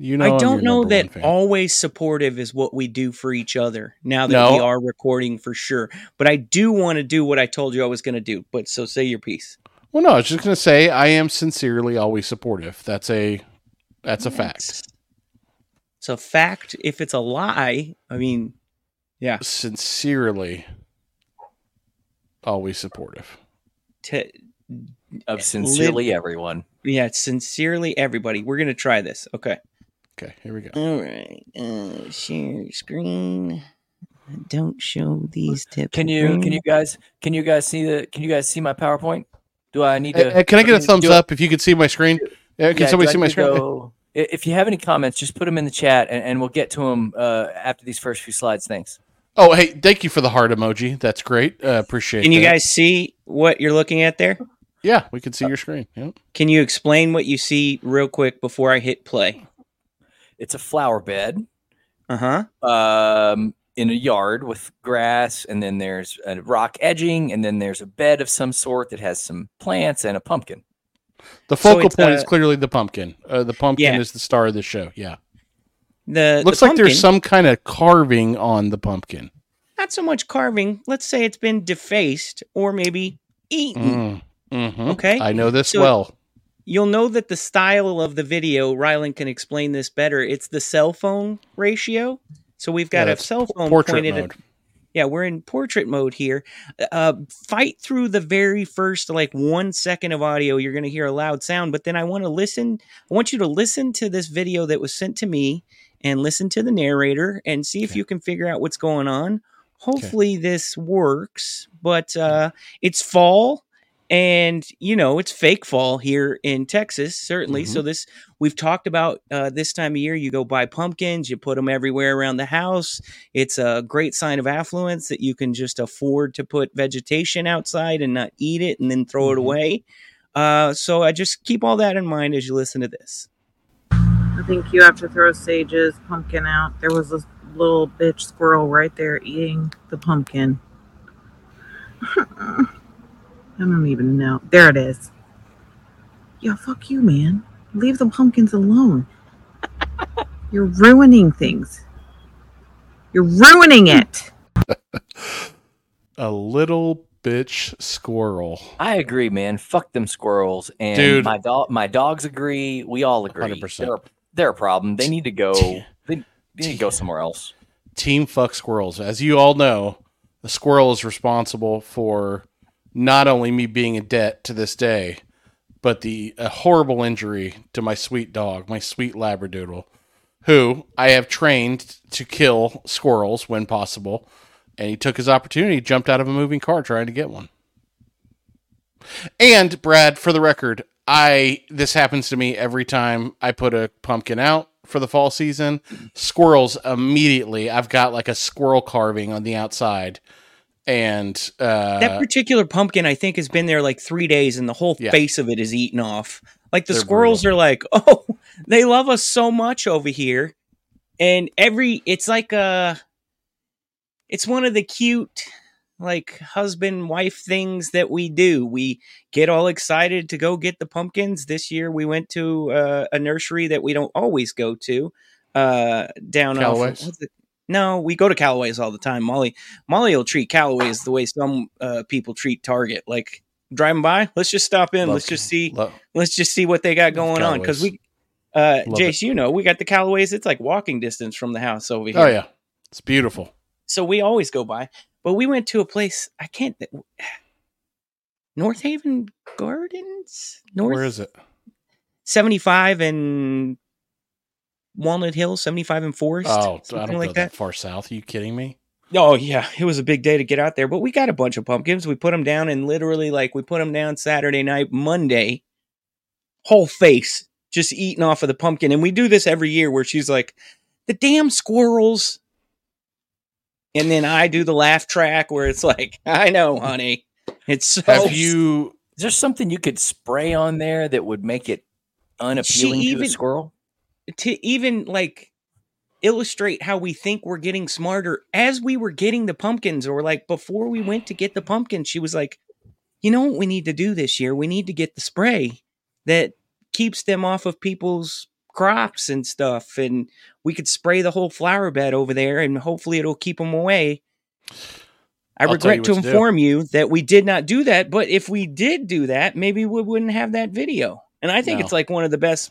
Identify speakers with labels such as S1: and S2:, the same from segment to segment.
S1: You know,
S2: I don't know that always supportive is what we do for each other now that
S1: No.
S2: we are recording for sure. But I do want to do what I told you I was going to do. But so say your piece.
S1: Well, no, I was just gonna say I am sincerely always supportive. That's a that's a fact.
S2: It's, it's a fact. If it's a lie, I mean, yeah.
S1: Sincerely, always supportive.
S2: To,
S3: Of eh, sincerely everyone.
S2: yeah, sincerely everybody. We're going to try this. Okay.
S1: Okay, here we go.
S2: All right. Uh, share screen. Don't show these tips.
S3: Can you can you guys can you guys see the can you guys see my PowerPoint? Do I need to?
S1: hey, can I get a thumbs up if you could see my screen? Yeah, can
S3: yeah,
S1: somebody see my screen?
S3: go- If you have any comments, just put them in the chat, and, and we'll get to them uh, after these first few slides. Thanks.
S1: Oh, hey, thank you for the heart emoji. That's great. Uh, appreciate. It.
S2: Can you
S1: that.
S2: guys see what you're looking at there?
S1: Yeah, we can see your screen. Yep.
S2: Can you explain what you see real quick before I hit play?
S3: It's a flower bed
S2: Uh huh.
S3: um, in a yard with grass, and then there's a rock edging, and then there's a bed of some sort that has some plants and a pumpkin.
S1: The focal
S2: it's,
S1: point
S2: uh,
S1: is clearly the pumpkin. Uh, the pumpkin
S2: Yeah.
S1: is the star of the show. Yeah.
S2: The
S1: Looks
S2: the
S1: like there's some kind of carving on the pumpkin.
S2: not so much carving. Let's say it's been defaced or maybe eaten.
S1: Mm. hmm
S2: Okay.
S1: I know this
S2: So-
S1: well.
S2: You'll know that the style of the video, Rylan can explain this better. It's the cell phone ratio. So we've got
S1: Yeah,
S2: a cell phone
S1: portrait
S2: pointed
S1: mode.
S2: at Yeah, we're in portrait mode here. Uh, fight through the very first like one second of audio. You're going to hear a loud sound, but then I want to listen. I want you to listen to this video that was sent to me and listen to the narrator and see if
S1: Okay.
S2: you can figure out what's going on. Hopefully this works, but uh, it's fall and you know it's fake fall here in Texas certainly.
S1: Mm-hmm.
S2: So this we've talked about uh, this time of year. You go buy pumpkins, you put them everywhere around the house. It's a great sign of affluence that you can just afford to put vegetation outside and not eat it and then throw it
S1: Mhm.
S2: away. Uh, so I just keep all that in mind as you listen to this.
S4: I think you have to throw Sage's pumpkin out. There was this little bitch squirrel right there eating the pumpkin. I don't even know. There it is. Yeah, fuck you, man. Leave the pumpkins alone. You're ruining things. You're ruining it.
S1: A little bitch squirrel.
S3: I agree, man. Fuck them squirrels, and
S1: Dude.
S3: my dog, my dogs agree. We all agree.
S1: 100%.
S3: They're, they're a problem. They need to go. They, they need to go somewhere else.
S1: Team fuck squirrels. As you all know, the squirrel is responsible for not only me being in debt to this day, but the a horrible injury to my sweet dog, my sweet Labradoodle, who I have trained to kill squirrels when possible. And he took his opportunity, jumped out of a moving car trying to get one. And Brad, for the record, I this happens to me every time I put a pumpkin out for the fall season. Squirrels immediately. I've got like a squirrel carving on the outside, and uh,
S2: that particular pumpkin, I think, has been there like three days, and the whole
S1: Yeah.
S2: face of it is eaten off. Like the
S1: They're
S2: squirrels are like, oh, they love us so much over here, and every it's like a, it's one of the cute like husband wife things that we do. We get all excited to go get the pumpkins. This year we went to uh, a nursery that we don't always go to uh, down off. It- No, we go to Calloway's all the time. Molly, Molly will treat Calloway's the way some uh, people treat Target. Like driving by, let's just stop in.
S1: love
S2: let's just see.
S1: lo-
S2: Let's just see what they got
S1: Love
S2: going on because we. Uh,
S1: Love
S2: Jace, you know we got the Calloway's. It's like walking distance from the house over here
S1: oh yeah, it's beautiful.
S2: so we always go by. But we went to a place I can't. North Haven Gardens, North
S1: Where is it?
S2: seventy five and Walnut Hill, seventy five and Forest.
S1: Oh, I don't
S2: like
S1: go
S2: that.
S1: that far south. Are you kidding me?
S2: Oh yeah, it was a big day to get out there. But we got a bunch of pumpkins. We put them down, and literally, like, we put them down Saturday night, Monday, whole face just eating off of the pumpkin. And we do this every year, where she's like, "The damn squirrels." And then I do the laugh track where it's like, I know, honey. It's so
S1: Have you?
S3: Is there something you could spray on there that would make it unappealing to
S2: even-
S3: the squirrel?
S2: To even like illustrate how we think we're getting smarter as we were getting the pumpkins or like before we went to get the pumpkins she was like you know what we need to do this year we need to get the spray that keeps them off of people's crops and stuff, and we could spray the whole flower bed over there, and hopefully it'll keep them away. I
S1: I'll
S2: regret to
S1: what to do.
S2: inform you that we did not do that, but if we did do that, maybe we wouldn't have that video. And I think
S1: No.
S2: it's like one of the best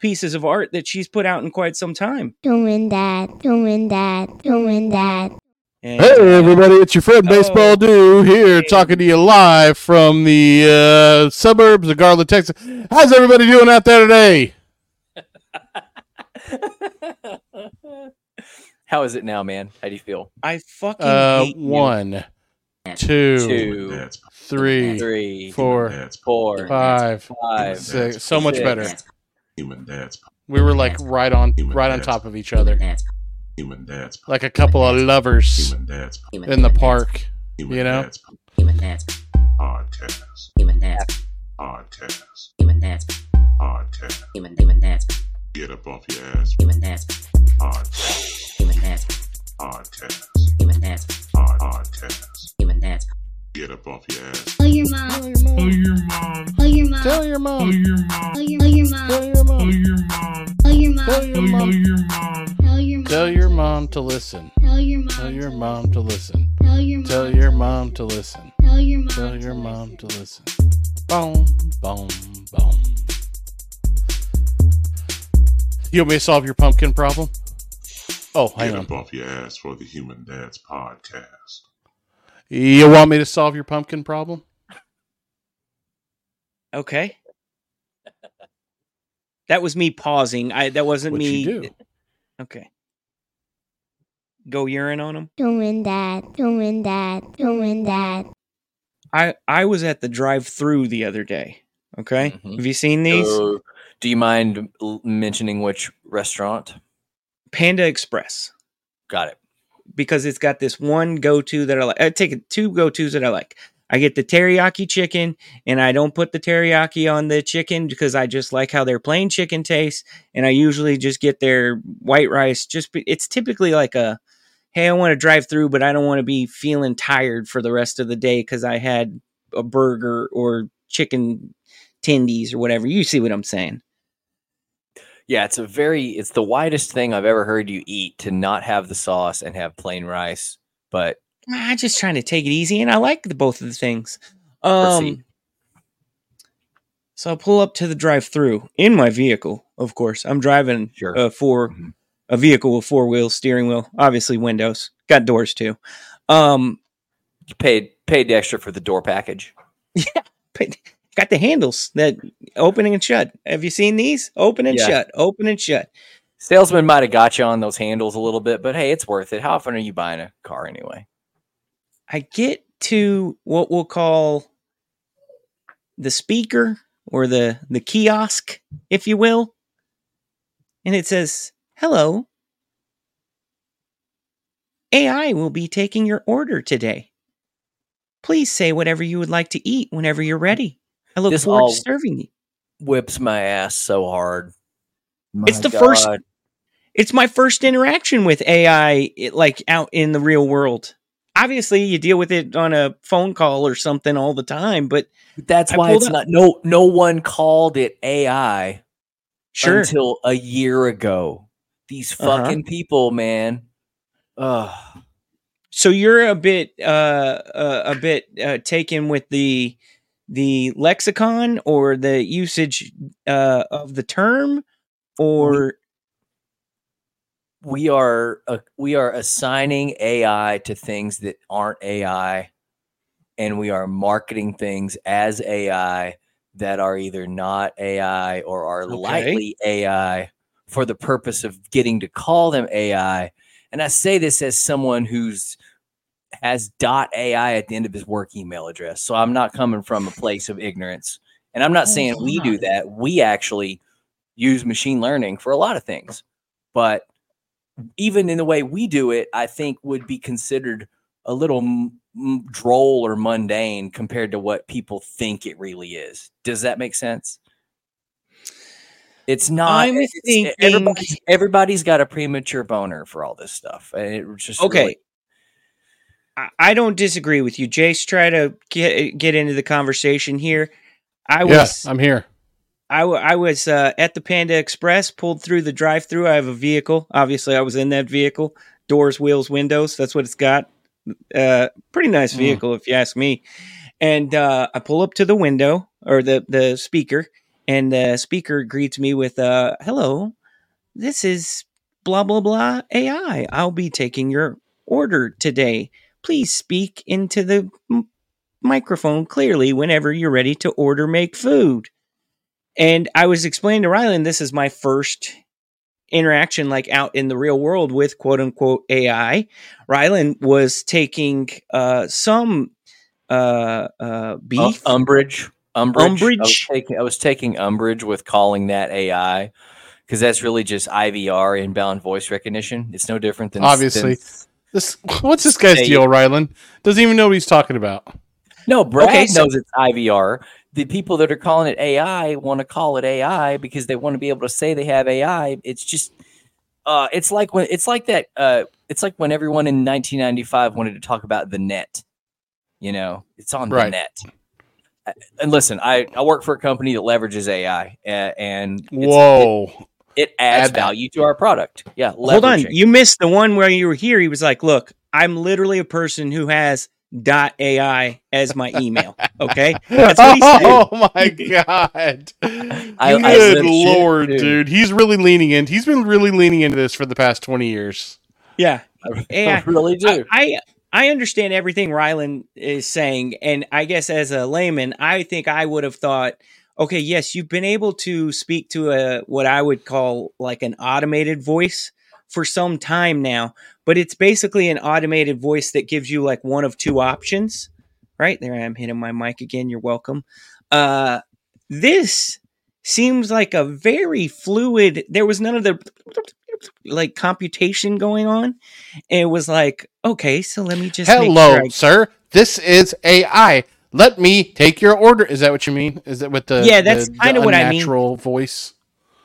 S2: pieces of art that she's put out in quite some time.
S5: Doing that, doing that, doing that.
S2: And,
S1: Hey
S2: uh,
S1: everybody, it's your friend
S2: Oh.
S1: Baseball Do here,
S2: Hey.
S1: talking to you live from the uh, suburbs of Garland, Texas. How's everybody doing out there today?
S3: How is it now, man? How do you feel?
S2: I fucking
S1: Uh,
S2: hate you.
S1: one, two,
S3: Two,
S1: three,
S3: three,
S1: four,
S3: four,
S1: five,
S3: five,
S1: six. So much
S3: six.
S1: better.
S6: Human dad's
S1: We were like right on, right on top of each other,
S6: human dad's
S1: like a couple of lovers in the park.
S6: human
S1: You know?
S7: Human dad's
S6: podcast
S7: human dad's
S6: podcast
S7: human dad's
S6: podcast.
S7: human human dad's
S6: Get up off your ass
S7: human dad's
S6: podcast
S7: human dad's
S6: podcast
S7: human dad's
S6: podcast.
S7: human dad's
S6: Get up off your ass.
S5: Tell your mom.
S1: Tell your mom.
S5: Tell your mom. Tell your mom.
S1: Tell your mom.
S5: Tell your mom. Tell your mom.
S1: Tell your mom.
S5: Tell your mom.
S1: Tell your mom.
S5: Tell your mom.
S1: Tell your mom to listen.
S5: Tell your mom.
S1: Tell your mom to listen.
S5: Tell your mom.
S1: Tell your mom to listen.
S5: Tell your mom.
S1: Tell your mom to listen. Boom, boom, boom. You want me to solve your pumpkin problem? Oh, hang
S6: Get
S1: on.
S6: up off your ass for the Human Dads podcast.
S1: You want me to solve your pumpkin problem?
S2: Okay. That was me pausing. I that wasn't
S1: What
S2: me.
S1: you do?
S2: Okay. Go urine on him.
S5: Doing that. Doing that. Doing that.
S2: I I was at the drive-through the other day. Okay,
S3: Mhm.
S2: have you seen these?
S3: So, do you mind mentioning which restaurant?
S2: Panda Express
S3: Got it.
S2: Because it's got this one go-to that I like. I take two go-tos that I like. I get the teriyaki chicken, and I don't put the teriyaki on the chicken because I just like how their plain chicken tastes. And I usually just get their white rice. Just be, it's typically like a, hey, I want to drive through, but I don't want to be feeling tired for the rest of the day because I had a burger or chicken tendies or whatever. You see what I'm saying?
S3: Yeah, it's a very it's the widest thing I've ever heard you eat to not have the sauce and have plain rice. But
S2: I'm just trying to take it easy, and I like the, both of the things. Um,
S3: Proceed.
S2: so I pull up to the drive-through in my vehicle. Of course, I'm driving
S3: Sure.
S2: a four
S3: Mhm.
S2: a vehicle with four wheels, steering wheel, obviously windows, got doors too. Um,
S3: you paid paid extra for the door package.
S2: but got the handles that opening and shut. Have you seen these? Open and
S3: Yeah.
S2: shut. Open and shut.
S3: Salesman might have got you on those handles a little bit, but hey, it's worth it. How often are you buying a car anyway?
S2: I get to what we'll call the speaker or the the kiosk, if you will, and it says, "Hello, AI will be taking your order today. Please say whatever you would like to eat whenever you're ready. I look
S3: This
S2: forward
S3: all-
S2: to serving you."
S3: Whips my ass so hard.
S2: It's
S3: My
S2: the first- It's my first interaction with AI, it, like out in the real world. Obviously, you deal with it on a phone call or something all the time, but
S3: That's
S2: I
S3: why it's
S2: up-
S3: not no no one called it AI
S2: sure.
S3: until a year ago. These
S2: Uh-huh.
S3: fucking people, man. Ugh.
S2: so you're a bit uh, uh a bit uh, taken with the the lexicon or the usage uh of the term or
S3: we are uh, we are assigning AI to things that aren't AI, and we are marketing things as AI that are either not AI or are
S2: Okay.
S3: likely AI for the purpose of getting to call them AI. And I say this as someone who's has dot AI at the end of his work email address. So I'm not coming from a place of ignorance. And I'm not oh, saying we do that. We actually use machine learning for a lot of things. But even in the way we do it, I think would be considered a little m- m- droll or mundane compared to what people think it really is. Does that make sense? It's not.
S2: I'm
S3: it's-
S2: thinking-
S3: everybody's, everybody's got a premature boner for all this stuff, it just
S2: okay
S3: really-
S2: I, don't disagree with you jace try to get get into the conversation here i was
S1: Yes, I'm here.
S2: I, w- I was uh, at the Panda Express, pulled through the drive through. I have a vehicle. Obviously, I was in that vehicle. Doors, wheels, windows. That's what it's got. Uh, pretty nice
S1: Mm.
S2: vehicle, if you ask me. And uh, I pull up to the window or the, the speaker, and the speaker greets me with, uh, Hello, this is blah, blah, blah AI. I'll be taking your order today. Please speak into the m- microphone clearly whenever you're ready to order make food. And I was explaining to Rylan, this is my first interaction like out in the real world with quote unquote AI. Rylan was taking uh, some uh, uh, beef.
S3: Um, umbrage. Umbrage. I was,
S2: Umbrage?
S3: taking, I was taking umbrage with calling that AI because that's really just IVR, inbound voice recognition. It's no different than
S1: Obviously.
S3: than-
S1: This what's this guy's
S3: Say-
S1: deal, Rylan? Doesn't even know what he's talking about.
S3: no, Brad
S2: Okay, so-
S3: knows it's IVR. The people that are calling it AI want to call it AI because they want to be able to say they have AI. It's just, uh, it's like when it's like that. Uh, it's like when everyone in 1995 wanted to talk about the net. You know, it's on the net. Uh, And listen, I, I work for a company that leverages AI, uh, and it's- it-
S1: Whoa.
S3: It adds
S1: Add
S3: value to our product. Yeah,
S2: Hold on, you missed the one where you were here. He was like, "Look, I'm literally a person who has dot AI as my email." Okay, that's what he said.
S1: Oh my god.
S3: I- I
S1: Good
S3: shit,
S1: lord,
S3: dude.
S1: dude. He's really leaning in. He's been really leaning into this for the past 20 years.
S2: Yeah,
S3: I
S2: AI.
S3: really do.
S2: I, I I understand everything Rylan is saying, and I guess as a layman, I think I would have thought, okay, yes, you've been able to speak to a what I would call like an automated voice for some time now, but it's basically an automated voice that gives you like one of two options. Right there, I am hitting my mic again. You're welcome. Uh, this seems like a very fluid. There was none of the like computation going on. It was like, okay, so let me just make
S1: Hello,
S2: sure I-
S1: sir. This is AI. Let me take your order. Is that what you mean? Is that with the
S2: Yeah, that's
S1: the
S2: kinda what I mean.
S1: unnatural voice?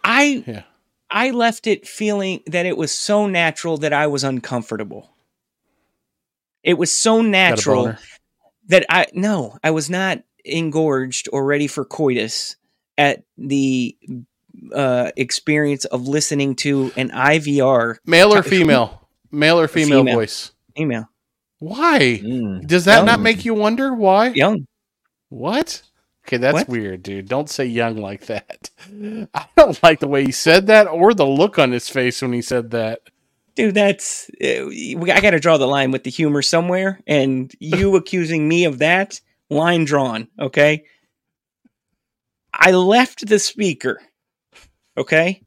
S2: I
S1: Yeah.
S2: I left it feeling that it was so natural that I was uncomfortable. It was so natural that I no, I was not engorged or ready for coitus at the uh, experience of listening to an IVR
S1: Male or female? Male or female,
S2: Female.
S1: voice?
S2: email.
S1: Why?
S3: Mm.
S1: Does that
S2: Young.
S1: not make you wonder why?
S2: Young.
S1: What? Okay, that's
S2: What?
S1: weird, dude. Don't say young like that. I don't like the way he said that or the look on his face when he said that.
S2: Dude, that's uh, I got to draw the line with the humor somewhere, and you accusing me of that line drawn. Okay, I left the speaker. Okay,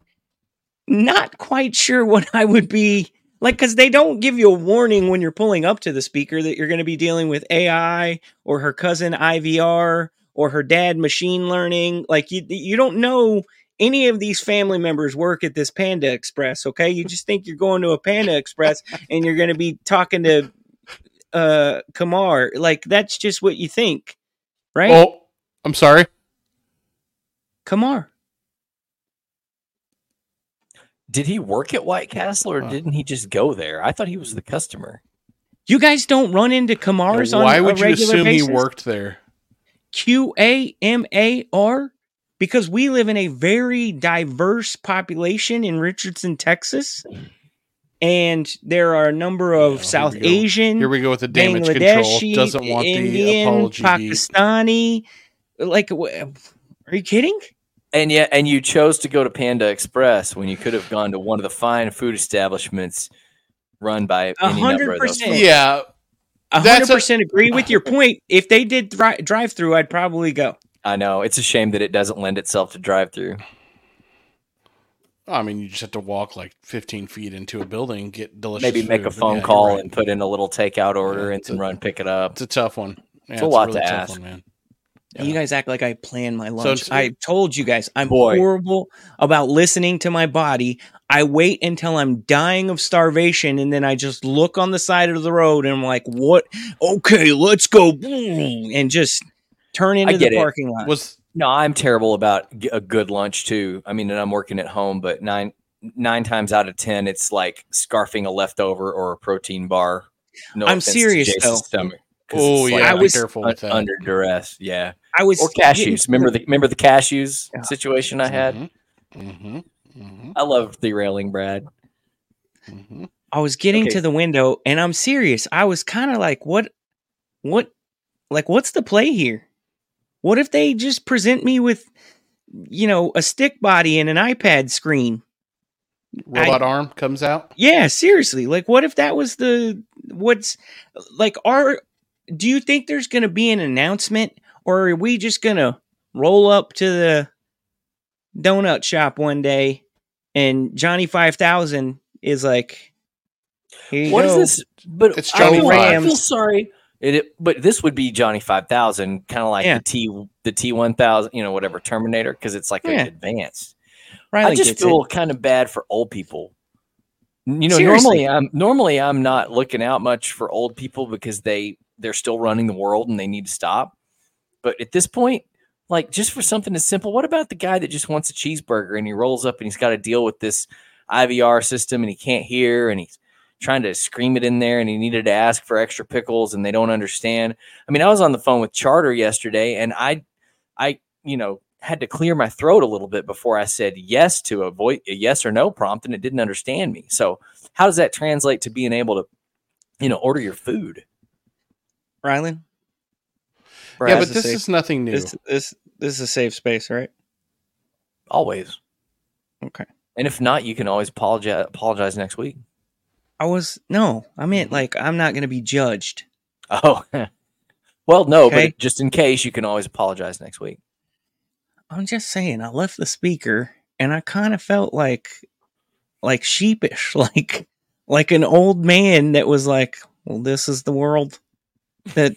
S2: not quite sure what I would be like because they don't give you a warning when you're pulling up to the speaker that you're going to be dealing with AI or her cousin IVR or her dad machine learning. Like you, you don't know any of these family members work at this Panda Express, okay? You just think you're going to a Panda Express and you're going to be talking to uh Qamar. Like that's just what you think, right?
S1: Oh, I'm sorry.
S2: Qamar.
S3: Did he work at White Castle or
S1: Huh.
S3: didn't he just go there? I thought he was the customer.
S2: You guys don't run into Qamars on
S1: Why
S2: a
S1: would you
S2: regular
S1: assume
S2: basis?
S1: he worked there?
S2: Q A M A R because we live in a very diverse population in Richardson, Texas. And there are a number of
S1: Yeah,
S2: South
S1: we.
S2: Asian,
S1: Here we go with the damage control.
S2: Bangladeshi,
S1: Doesn't want the
S2: Indian,
S1: apology.
S2: Pakistani. Like, wh- are you kidding?
S3: And yet, and you chose to go to Panda Express when you could have gone to one of the fine food establishments run by
S2: A
S3: any number of those.
S2: 100%.
S1: Yeah,
S2: A hundred percent agree with your point. If they did dri- drive through, I'd probably go.
S3: I know it's a shame that it doesn't lend itself to drive through.
S1: I mean, you just have to walk like 15 feet into a building, get delicious.
S3: Maybe make
S1: food,
S3: a phone
S1: yeah,
S3: call
S1: right.
S3: and put in a little takeout order
S1: Yeah,
S3: and then
S1: a-
S3: run pick it up.
S1: It's a tough one. Yeah,
S3: It's a lot to
S1: tough
S3: ask.
S1: one, man.
S2: You guys act like I plan my lunch.
S1: it's-
S2: I told you guys I'm
S3: Boy.
S2: horrible about listening to my body. I wait until I'm dying of starvation and then I just look on the side of the road and I'm like, "What? Okay, let's go." And just turn into the
S3: get it.
S2: parking lot.
S1: Was
S3: No, I'm terrible about a good lunch too. I mean, and I'm working at home, but nine nine times out of ten, it's like scarfing a leftover or a protein bar. No
S2: I'm serious, though.
S3: Stomach, 'cause
S1: oh yeah,
S3: like
S2: I
S1: be
S2: was-
S1: careful
S3: un-
S1: that.
S3: under duress. Yeah,
S2: I was
S3: or cashews.
S2: to
S3: Remember the remember the cashews
S2: Yeah.
S3: situation I had.
S1: Mm-hmm. Mm-hmm.
S3: I love derailing Brad.
S1: Mm-hmm.
S2: I was getting
S3: Okay.
S2: to the window and I'm serious. I was kind of like, what, what, like, what's the play here? What if they just present me with, you know, a stick body and an iPad screen?
S1: Robot arm comes out.
S2: Yeah, seriously. Like, what if that was the, what's, like, are, do you think there's going to be an announcement or are we just going to roll up to the donut shop one day and Johnny 5000 is like, here you
S3: What is
S2: go.
S3: this? But
S1: It's
S3: I
S1: Johnny
S3: feel- I feel sorry. It, it- but this would be Johnny Five Thousand, kind of like
S2: Yeah.
S3: the T the T one thousand, you know, whatever Terminator, because it's like
S2: Yeah.
S3: an advanced.
S2: Riley
S3: I just feel kind of bad for old people. You know,
S2: Seriously.
S3: normally I'm normally I'm not looking out much for old people because they they're still running the world and they need to stop. But at this point, like just for something as simple, what about the guy that just wants a cheeseburger and he rolls up and he's got to deal with this IVR system and he can't hear and he's trying to scream it in there and he needed to ask for extra pickles and they don't understand. I mean, I was on the phone with Charter yesterday and I I, you know, had to clear my throat a little bit before I said yes to a voice a yes or no prompt and it didn't understand me. So, how does that translate to being able to, you know, order your food?
S2: Rylan,
S1: yeah, but
S2: this is safe.
S1: is nothing new.
S2: this this this is a safe space, right?
S3: Always.
S2: Okay.
S3: And if not, you can always apologize apologize next week.
S2: I was no, I meant
S3: Mm-hmm.
S2: like I'm not going to be judged.
S3: Oh. well, no,
S2: Okay.
S3: but just in case you can always apologize next week.
S2: I'm just saying, I left the speaker and I kind of felt like like sheepish, like like an old man that was like, "Well, this is the world that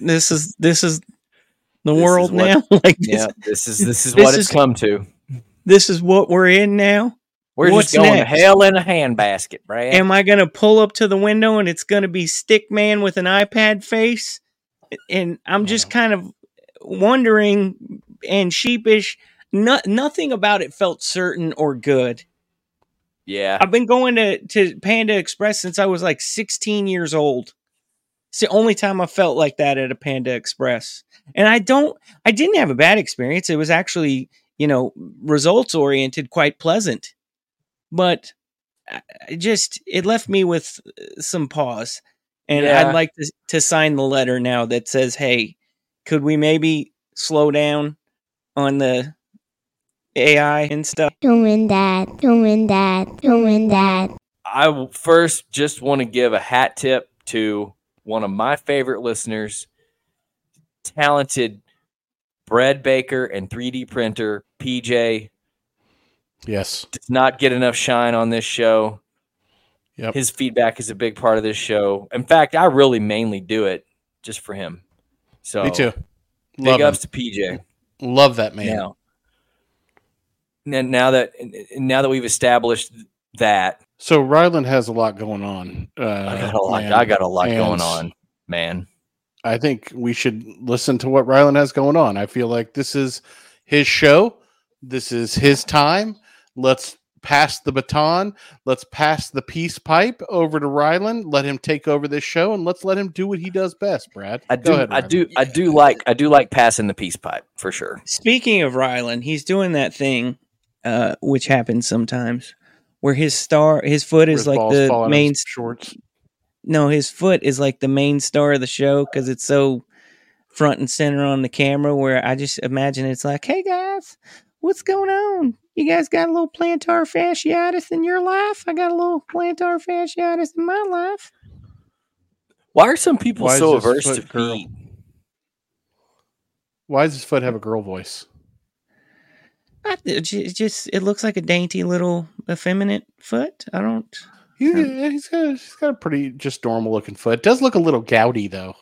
S2: this is this is the
S3: This is
S2: world
S3: what-
S2: now. like this,
S3: Yeah, this is this is
S2: This
S3: what it's come to.
S2: this is what we're in now.
S3: We're
S2: what's
S3: just going
S2: next?
S3: hell in a handbasket, Brad.
S2: Am I going to pull up to the window and it's going to be Stick Man with an iPad face? And I'm just kind of wondering and sheepish. No, nothing about it felt certain or good.
S3: yeah.
S2: I've been going to, to Panda Express since I was like 16 years old. It's the only time I felt like that at a Panda Express. And I don't, I didn't have a bad experience. It was actually, you know, results oriented, quite pleasant. But I I just, it left me with uh, some pause. And
S3: Yeah.
S2: I'd like to, to sign the letter now that says, hey, could we maybe slow down on the AI and stuff?
S5: Doing that, doing that, doing that.
S3: I w- first just want to give a hat tip to one of my favorite listeners, talented bread baker and 3D printer, PJ.
S1: yes.
S3: Does not get enough shine on this show.
S1: Yep.
S3: His feedback is a big part of this show. In fact, I really mainly do it just for him. So
S1: Me too.
S3: Big
S1: Love
S3: ups
S1: him.
S3: to PJ.
S1: Love that man.
S3: Now, now that now that we've established that,
S1: So Rylan has a lot going on. Uh,
S3: I got a lot.
S1: man.
S3: I got a lot going on, man.
S1: I think we should listen to what Rylan has going on. I feel like this is his show. This is his time. Let's pass the baton. Let's pass the peace pipe over to Rylan. Let him take over this show, and let's let him do what he does best. Brad,
S3: I
S1: Go
S3: do.
S1: ahead,
S3: I do. I do like. I do like passing the peace pipe for sure.
S2: Speaking of Rylan, he's doing that thing, uh, which happens sometimes, where his star, his foot is
S1: his
S2: like the
S1: fall out of
S2: main.
S1: his shorts.
S2: No, his foot is like the main star of the show because it's so front and center on the camera. Where I just imagine it's like, "Hey guys, what's going on? You guys got a little plantar fasciitis in your life? I got a little plantar fasciitis in my life."
S3: Why are some people
S1: Why
S3: so averse to
S1: girl?
S3: feet?
S1: Why does his foot have a girl voice?
S2: I, it just it looks like a dainty little effeminate foot. I don't.
S1: He, he's got he's got a pretty just normal looking foot. It does look a little gouty though.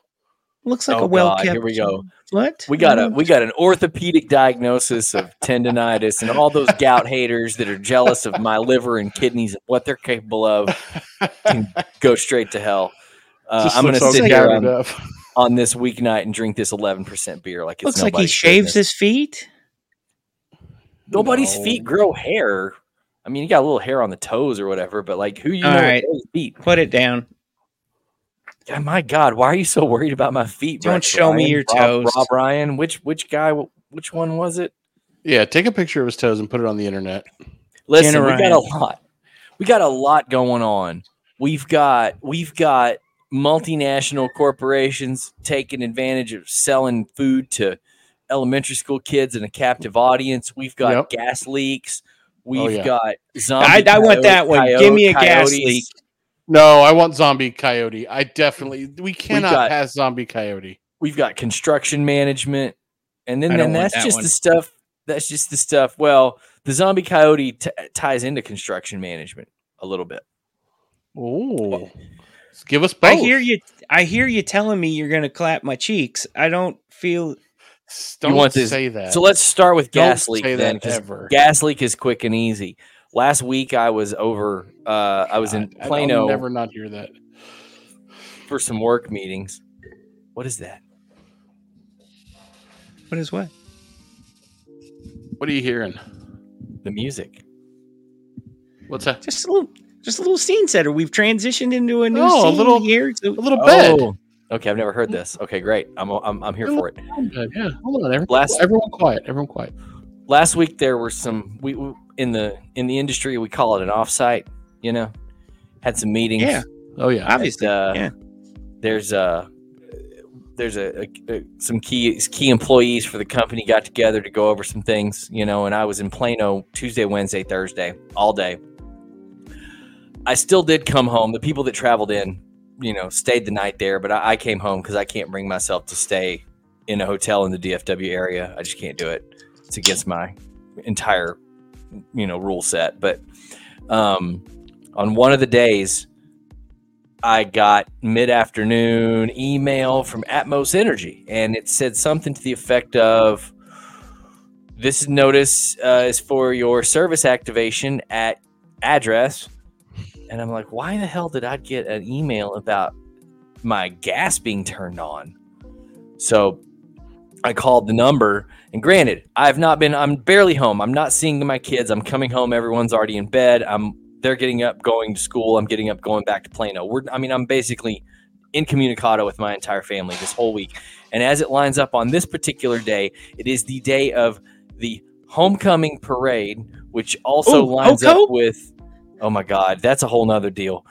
S2: Looks like
S3: Oh,
S2: a well
S3: God,
S2: kept.
S3: here we go.
S2: Foot.
S3: We got a we got an orthopedic diagnosis of tendonitis, and all those gout haters that are jealous of my liver and kidneys and what they're capable of can go straight to hell. Uh, I'm going to
S1: looks
S3: sit here on,
S1: up.
S3: on this weeknight and drink this 11% beer like it's
S2: Looks like he shaves
S3: business.
S2: his feet.
S3: Nobody's
S1: No.
S3: feet grow hair. I mean, you got a little hair on the toes or whatever, but like who you
S2: All
S3: know
S2: right.
S3: grows feet?
S2: Put it down.
S3: God, my God, why are you so worried about my feet?
S2: Don't
S3: Brett
S2: show me your
S3: Rob-
S2: toes.
S3: Rob Ryan. Which which guy? Which one was it?
S1: Yeah, take a picture of his toes and put it on the internet.
S3: Listen,
S2: Jenna
S3: we got a lot. We got a lot going on. We've got we've got multinational corporations taking advantage of selling food to elementary school kids and a captive audience. We've got
S1: Yep.
S3: gas leaks. We've
S1: Oh, yeah.
S3: got zombie.
S2: I, I want that one.
S3: coyote-
S2: Give me a gas leak.
S1: No, I want zombie coyote. I definitely we cannot
S3: got-
S1: pass zombie coyote.
S3: We've got construction management, and then, then that's
S2: that
S3: just
S2: one.
S3: the stuff. That's just the stuff. Well, the zombie coyote t- ties into construction management a little bit.
S1: Oh, give us both.
S2: I hear you. I hear you telling me you're going to clap my cheeks. I don't feel.
S1: Don't
S3: want this-
S1: say that.
S3: So let's start with
S1: Don't
S3: gas leak then,
S1: that
S3: 'cause
S1: ever.
S3: gas leak is quick and easy. Last week I was over. Uh, I was in
S1: I- I'll
S3: Plano
S1: never not hear that.
S3: for some work meetings. What is that?
S2: What is what?
S1: What are you hearing?
S3: The music.
S1: What's that?
S2: Just a little. Just a little scene setter. We've transitioned into a new
S1: Oh, a
S2: scene
S1: little-
S2: here.
S1: A little bed.
S3: Oh, okay. I've never heard this. Okay, great. I'm I'm, I'm here for it.
S1: Yeah, hold on. Everyone,
S3: Last-
S1: everyone quiet. Everyone quiet.
S3: Last week there were some we, we in the in the industry we call it an offsite. You know, had some meetings.
S2: Yeah.
S1: Oh yeah.
S2: obviously,
S3: uh,
S2: yeah.
S3: there's uh there's a, a, a- some key key employees for the company got together to go over some things, you know, and I was in Plano Tuesday, Wednesday, Thursday, all day. I still did come home. The people that traveled in, you know, stayed the night there, but I, I came home because I can't bring myself to stay in a hotel in the DFW area. I just can't do it. It's against my entire, you know, rule set. But um, on one of the days, I got mid afternoon email from Atmos Energy, and it said something to the effect of this notice uh, is for your service activation at address. And I'm like, why the hell did I get an email about my gas being turned on? So I called the number, and granted, I've not been, I'm barely home. I'm not seeing my kids. I'm coming home. Everyone's already in bed. I'm they're getting up, going to school. I'm getting up, going back to Plano. We're, I mean, I'm basically incommunicado with my entire family this whole week. And as it lines up on this particular day, it is the day of the homecoming parade, which also
S2: Ooh,
S3: lines up with, oh my God, that's a whole nother deal.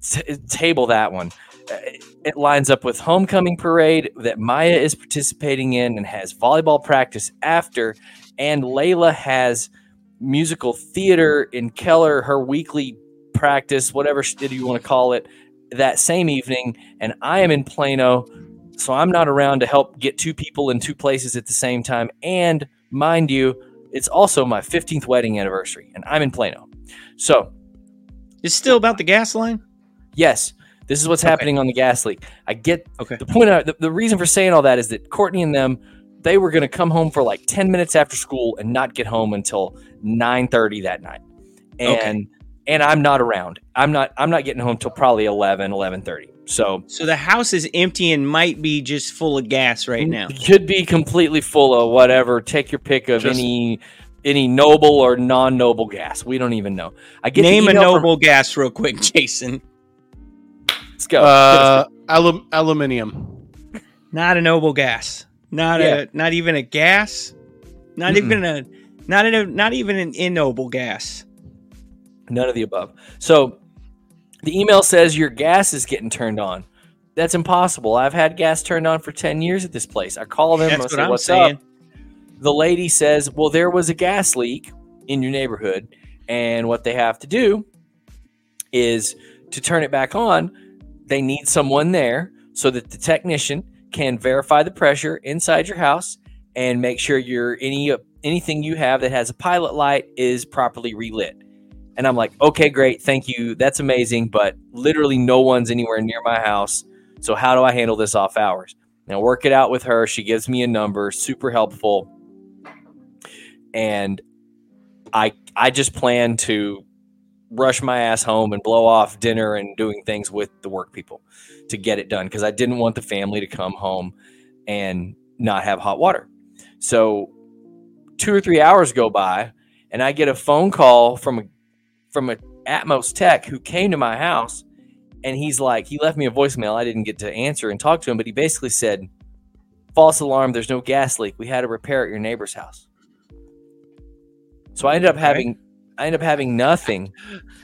S3: T- table that one. Uh, It lines up with homecoming parade that Maya is participating in and has volleyball practice after, and Layla has musical theater in Keller, her weekly practice, whatever you want to call it, that same evening. And I am in Plano, so I'm not around to help get two people in two places at the same time. And mind you, it's also my 15th wedding anniversary, and I'm in Plano. So,
S2: It's still about the gas line.
S3: yes, this is what's
S2: Okay.
S3: happening on the gas leak. I get
S2: Okay.
S3: the point. Of, the, the reason for saying all that is that Courtney and them, they were going to come home for like 10 minutes after school and not get home until 9:30 that night. And
S2: Okay.
S3: and I'm not around. I'm not I'm not getting home till probably 11 11:30. So
S2: So the house is empty and might be just full of gas right now.
S3: could be completely full of whatever. Take your pick of
S1: Just-
S3: any any noble or non-noble gas. We don't even know. I get
S2: Name a
S3: email from-
S2: noble gas real quick, Jason.
S3: Let's go.
S1: Uh, alum- aluminium.
S2: Not a noble gas. Not
S3: Yeah.
S2: a not even a gas. Not
S3: Mm-mm.
S2: even a not a not even an ignoble gas.
S3: None of the above. So the email says your gas is getting turned on. That's impossible. I've had gas turned on for 10 years at this place. I call them. I
S2: That's what
S3: say,
S2: I'm
S3: What's
S2: saying.
S3: up? The lady says, Well, there was a gas leak in your neighborhood. And what they have to do is to turn it back on, they need someone there so that the technician can verify the pressure inside your house and make sure your any anything you have that has a pilot light is properly relit. And I'm like, okay, great, thank you, that's amazing, but literally no one's anywhere near my house. So how do I handle this off hours? Now work it out with her. She gives me a number, super helpful, and I I just plan to rush my ass home and blow off dinner and doing things with the work people to get it done because I didn't want the family to come home and not have hot water. So two or three hours go by and I get a phone call from a from a Atmos tech who came to my house and he's like, he left me a voicemail. I didn't get to answer and talk to him, but he basically said, "False alarm. There's no gas leak. We had a repair at your neighbor's house." So I ended up having, I ended up having nothing.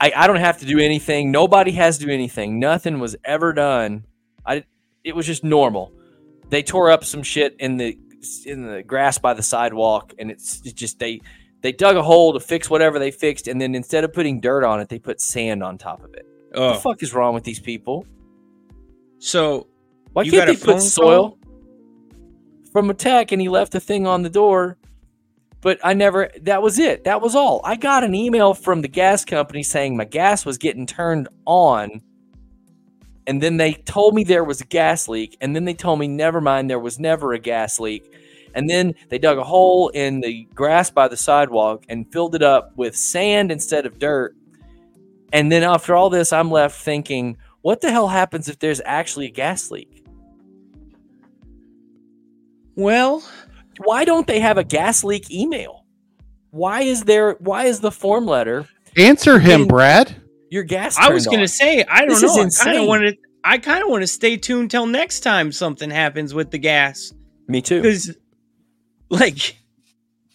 S3: I, I don't have to do anything. Nobody has to do anything. Nothing was ever done. I it was just normal. They tore up some shit in the in the grass by the sidewalk, and it's, it's just they they dug a hole to fix whatever they fixed, and then instead of putting dirt on it, they put sand on top of it. What
S2: Oh,
S3: the fuck is wrong with these people?
S2: so
S3: Why
S2: You
S3: can't
S2: got
S3: they
S2: a
S3: put soil from a tech and he left a thing on the door? But I never, that was it. That was all. I got an email from the gas company saying my gas was getting turned on. And then they told me there was a gas leak. And then they told me, never mind, there was never a gas leak. And then they dug a hole in the grass by the sidewalk and filled it up with sand instead of dirt. And then after all this, I'm left thinking, what the hell happens if there's actually a gas leak?
S2: well,
S3: why don't they have a gas leak email? Why is there why is the form letter
S1: Answer him, Brad.
S3: your gas
S2: I was gonna
S3: on?
S2: say I don't
S3: This
S2: know.
S3: is
S2: I kind of want to. I kind of want to stay tuned till next time something happens with the gas
S3: Me too.
S2: because, like,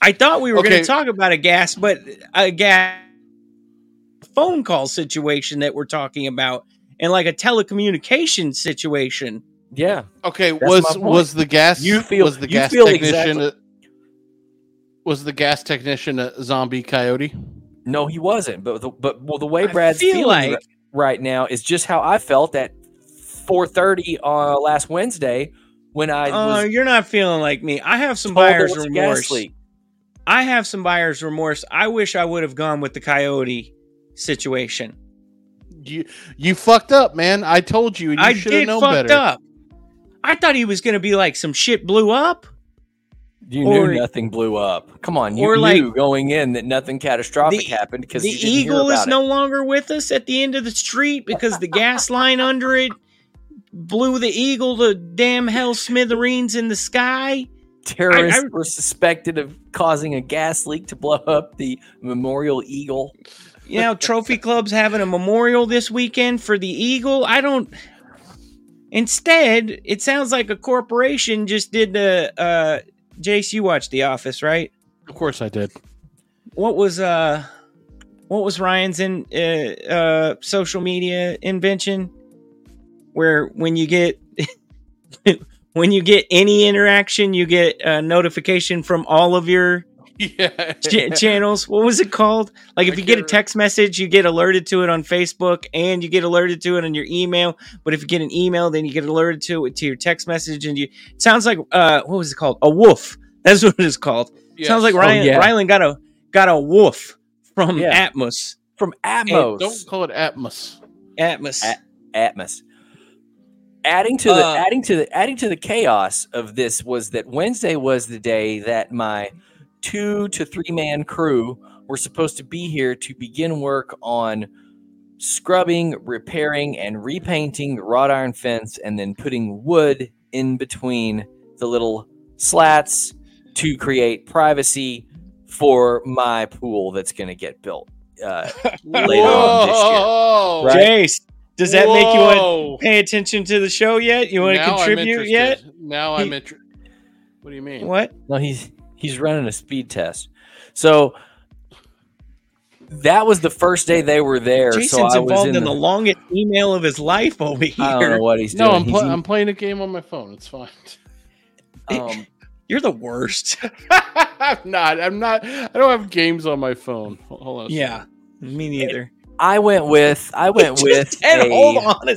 S2: I thought we were going to talk about a gas, but a gas phone call situation that we're talking about, and like a telecommunication situation.
S3: Yeah.
S1: Okay,
S3: That's
S1: was was the gas
S3: You feel-
S1: was the gas
S3: feel
S1: technician
S3: exactly-
S1: a, was the gas technician a zombie coyote?
S3: No, he wasn't. But the, but well, the way
S2: I
S3: Brad's
S2: feel
S3: feeling
S2: like-
S3: ri- right now is just how I felt at 4:30 uh, last Wednesday when I
S2: Oh,
S3: was
S2: you're not feeling like me. I have some buyer's
S3: was a gas
S2: remorse. I have some buyer's remorse. I wish I would have gone with the coyote situation.
S1: You you fucked up, man. I told you, and you
S2: I
S1: should have
S2: did
S1: known
S2: fucked
S1: better.
S2: up. I thought he was going to be like some shit blew up.
S3: You
S2: Or-
S3: knew nothing blew up. Come on, you knew
S2: like-
S3: going in that nothing catastrophic
S2: The-
S3: happened because
S2: the
S3: you didn't hear
S2: eagle is
S3: about
S2: no longer with us at the end of the street because the gas line under it blew the eagle to damn hell smithereens in the sky.
S3: Terrorists
S2: I-
S3: were suspected of causing a gas leak to blow up the Memorial Eagle.
S2: You know, Trophy Club's having a memorial this weekend for the eagle. I don't. Instead, it sounds like a corporation just did the. Uh, Jace, you watched The Office, right?
S1: Of course, I did.
S2: what was uh what was Ryan's in uh, uh social media invention where when you get when you get any interaction you get a notification from all of your
S1: Yeah,
S2: ch- channels what was it called like if
S1: I
S2: you get a text message you get alerted to it on Facebook and you get alerted to it on your email but if you get an email then you get alerted to it to your text message and you it sounds like uh what was it called a WUPHF that's what it's called
S1: Yes.
S2: Sounds like Ryan.
S3: yeah.
S2: Rylan got a got a WUPHF from
S3: Yeah.
S2: Atmos.
S3: From Atmos.
S1: Don't call it Atmos.
S2: Atmos.
S3: At- Atmos. Adding to the
S2: Uh,
S3: adding to the adding to the chaos of this was that Wednesday was the day that my two to three man crew were supposed to be here to begin work on scrubbing, repairing, and repainting the wrought iron fence, and then putting wood in between the little slats to create privacy for my pool that's going to get built. Uh, Later on this year. Right.
S2: Jace, does that make you want to pay attention to the show yet? You want to
S1: Now I'm
S2: contribute yet?
S1: interested. Now I'm
S2: He-
S1: interested. What do you mean?
S2: What?
S3: No, he's he's running a speed test. So that was the first day they were there. so
S2: Jason's
S3: I was
S2: involved
S3: in,
S2: in, the,
S3: the,
S2: longest email of his life over here.
S3: I don't know what he's
S1: No,
S3: doing.
S1: I'm, pl-
S3: in-
S1: I'm playing a game on my phone. It's fine.
S3: um,
S2: You're the worst.
S1: I'm not. I'm not. I don't have games on my phone. Hold hold on.
S2: yeah, me neither.
S3: I went with I went with
S2: and
S3: a-
S2: hold on.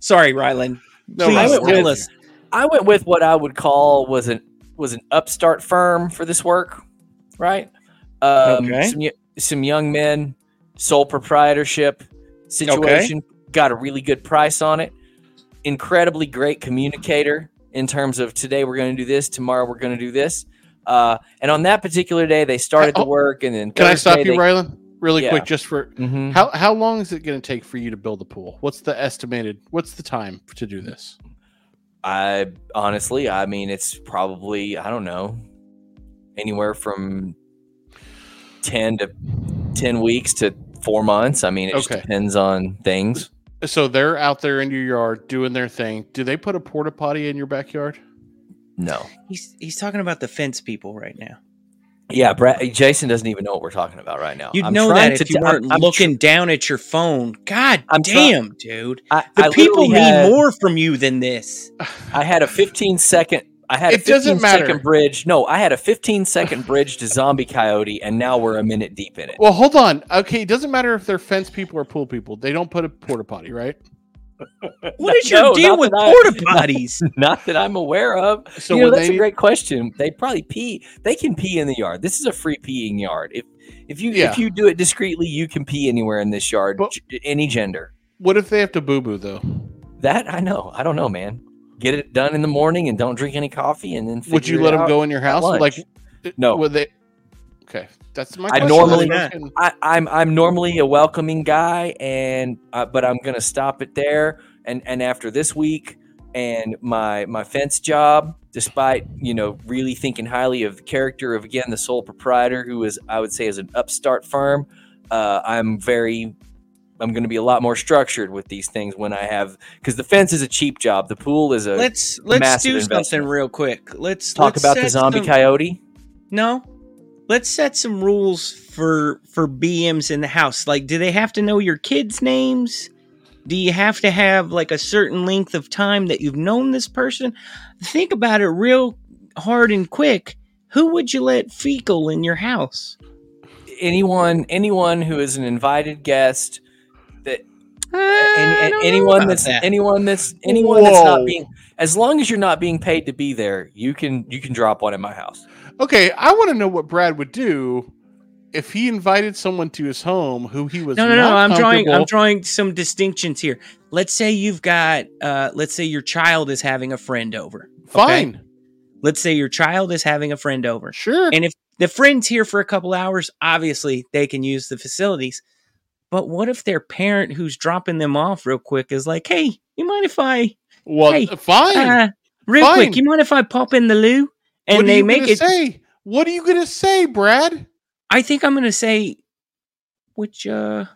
S2: Sorry, Rylan.
S1: No,
S2: Please
S3: I went with- I went with what I would call was an was an upstart firm for this work, right? Um,
S2: Okay.
S3: Some some young men, sole proprietorship situation. Got a really good price on it. Incredibly great communicator in terms of today we're going to do this, tomorrow we're going to do this. Uh, and on that particular day, they started the
S1: Oh,
S3: work, and then
S1: Can I stop you,
S3: they-
S1: Rylan? Really
S3: Yeah.
S1: quick, just for
S3: Mhm.
S1: how how long is it going to take for you to build the pool? What's the estimated? What's the time to do this?
S3: I honestly, I mean, it's probably I don't know, anywhere from ten to ten weeks to four months. I mean, it just
S1: Okay.
S3: depends on things.
S1: So they're out there in your yard doing their thing. Do they put a porta potty in your backyard?
S3: No.
S2: He's he's talking about the fence people right now.
S3: Yeah, Brad, Jason doesn't even know what we're talking about right now.
S2: You'd
S3: I'm
S2: know
S3: trying
S2: that if you
S3: t- I'm-
S2: weren't
S3: I'm tr-
S2: looking down at your phone. God
S3: I'm try-
S2: damn, dude.
S3: I,
S2: The
S3: I
S2: people need
S3: had-
S2: more from you than this.
S3: I had a 15 second. I had a
S1: It doesn't
S3: 15 second
S1: matter.
S3: bridge. No, I had a 15 second bridge to Zombie Coyote, and now we're a minute deep in it.
S1: Well, hold on. Okay, it doesn't matter if they're fence people or pool people. They don't put a porta potty, right?
S2: What is your
S3: No,
S2: deal with porta potties?
S3: Not that I'm aware of.
S1: So
S3: you know, that's
S1: they
S3: a great question. They probably pee. They can pee in the yard. This is a free peeing yard. If if you
S1: Yeah.
S3: if you do it discreetly, you can pee anywhere in this yard,
S1: But-
S3: any gender.
S1: what if they have to boo boo though?
S3: That I know. I don't know, man. Get it done in the morning and don't drink any coffee, and then
S1: Would you
S3: figure
S1: let
S3: it
S1: them go in your house? Like,
S3: No.
S1: Would they? Okay, that's my.
S3: I
S1: question.
S3: normally- I, I'm I'm normally a welcoming guy, and uh, but I'm gonna stop it there. And and after this week and my my fence job, despite you know really thinking highly of the character of again the sole proprietor, who is I would say is an upstart firm, uh, I'm very I'm going to be a lot more structured with these things when I have because the fence is a cheap job, the pool is a
S2: Let's let's do
S3: investment.
S2: something real quick. Let's
S3: talk
S2: let's
S3: about the zombie
S2: some-
S3: coyote.
S2: No. Let's set some rules for for BMs in the house. Like, do they have to know your kids' names? Do you have to have like a certain length of time that you've known this person? Think about it real hard and quick. Who would you let fecal in your house?
S3: Anyone anyone who is an invited guest that
S2: Uh,
S3: and,
S2: I
S3: and
S2: don't know
S3: anyone that's
S2: that.
S3: anyone that's anyone that's not being as long as you're not being paid to be there you can you can drop one in my house
S1: Okay, I want to know what Brad would do if he invited someone to his home who he was.
S2: No, no, no. I'm drawing. I'm drawing some distinctions here. Let's say you've got. Uh, let's say your child is having a friend over. okay?
S1: Fine,
S2: Let's say your child is having a friend over,
S1: sure.
S2: and if the friend's here for a couple hours, obviously they can use the facilities. But what if their parent who's dropping them off real quick is like, "Hey, you mind if I
S1: well,
S2: hey,
S1: fine.
S2: uh, real
S1: Fine.
S2: quick? You mind if I pop in the loo?" And they make
S1: gonna
S2: it.
S1: say? What are you gonna say, Brad?
S2: I think I'm gonna say, which uh,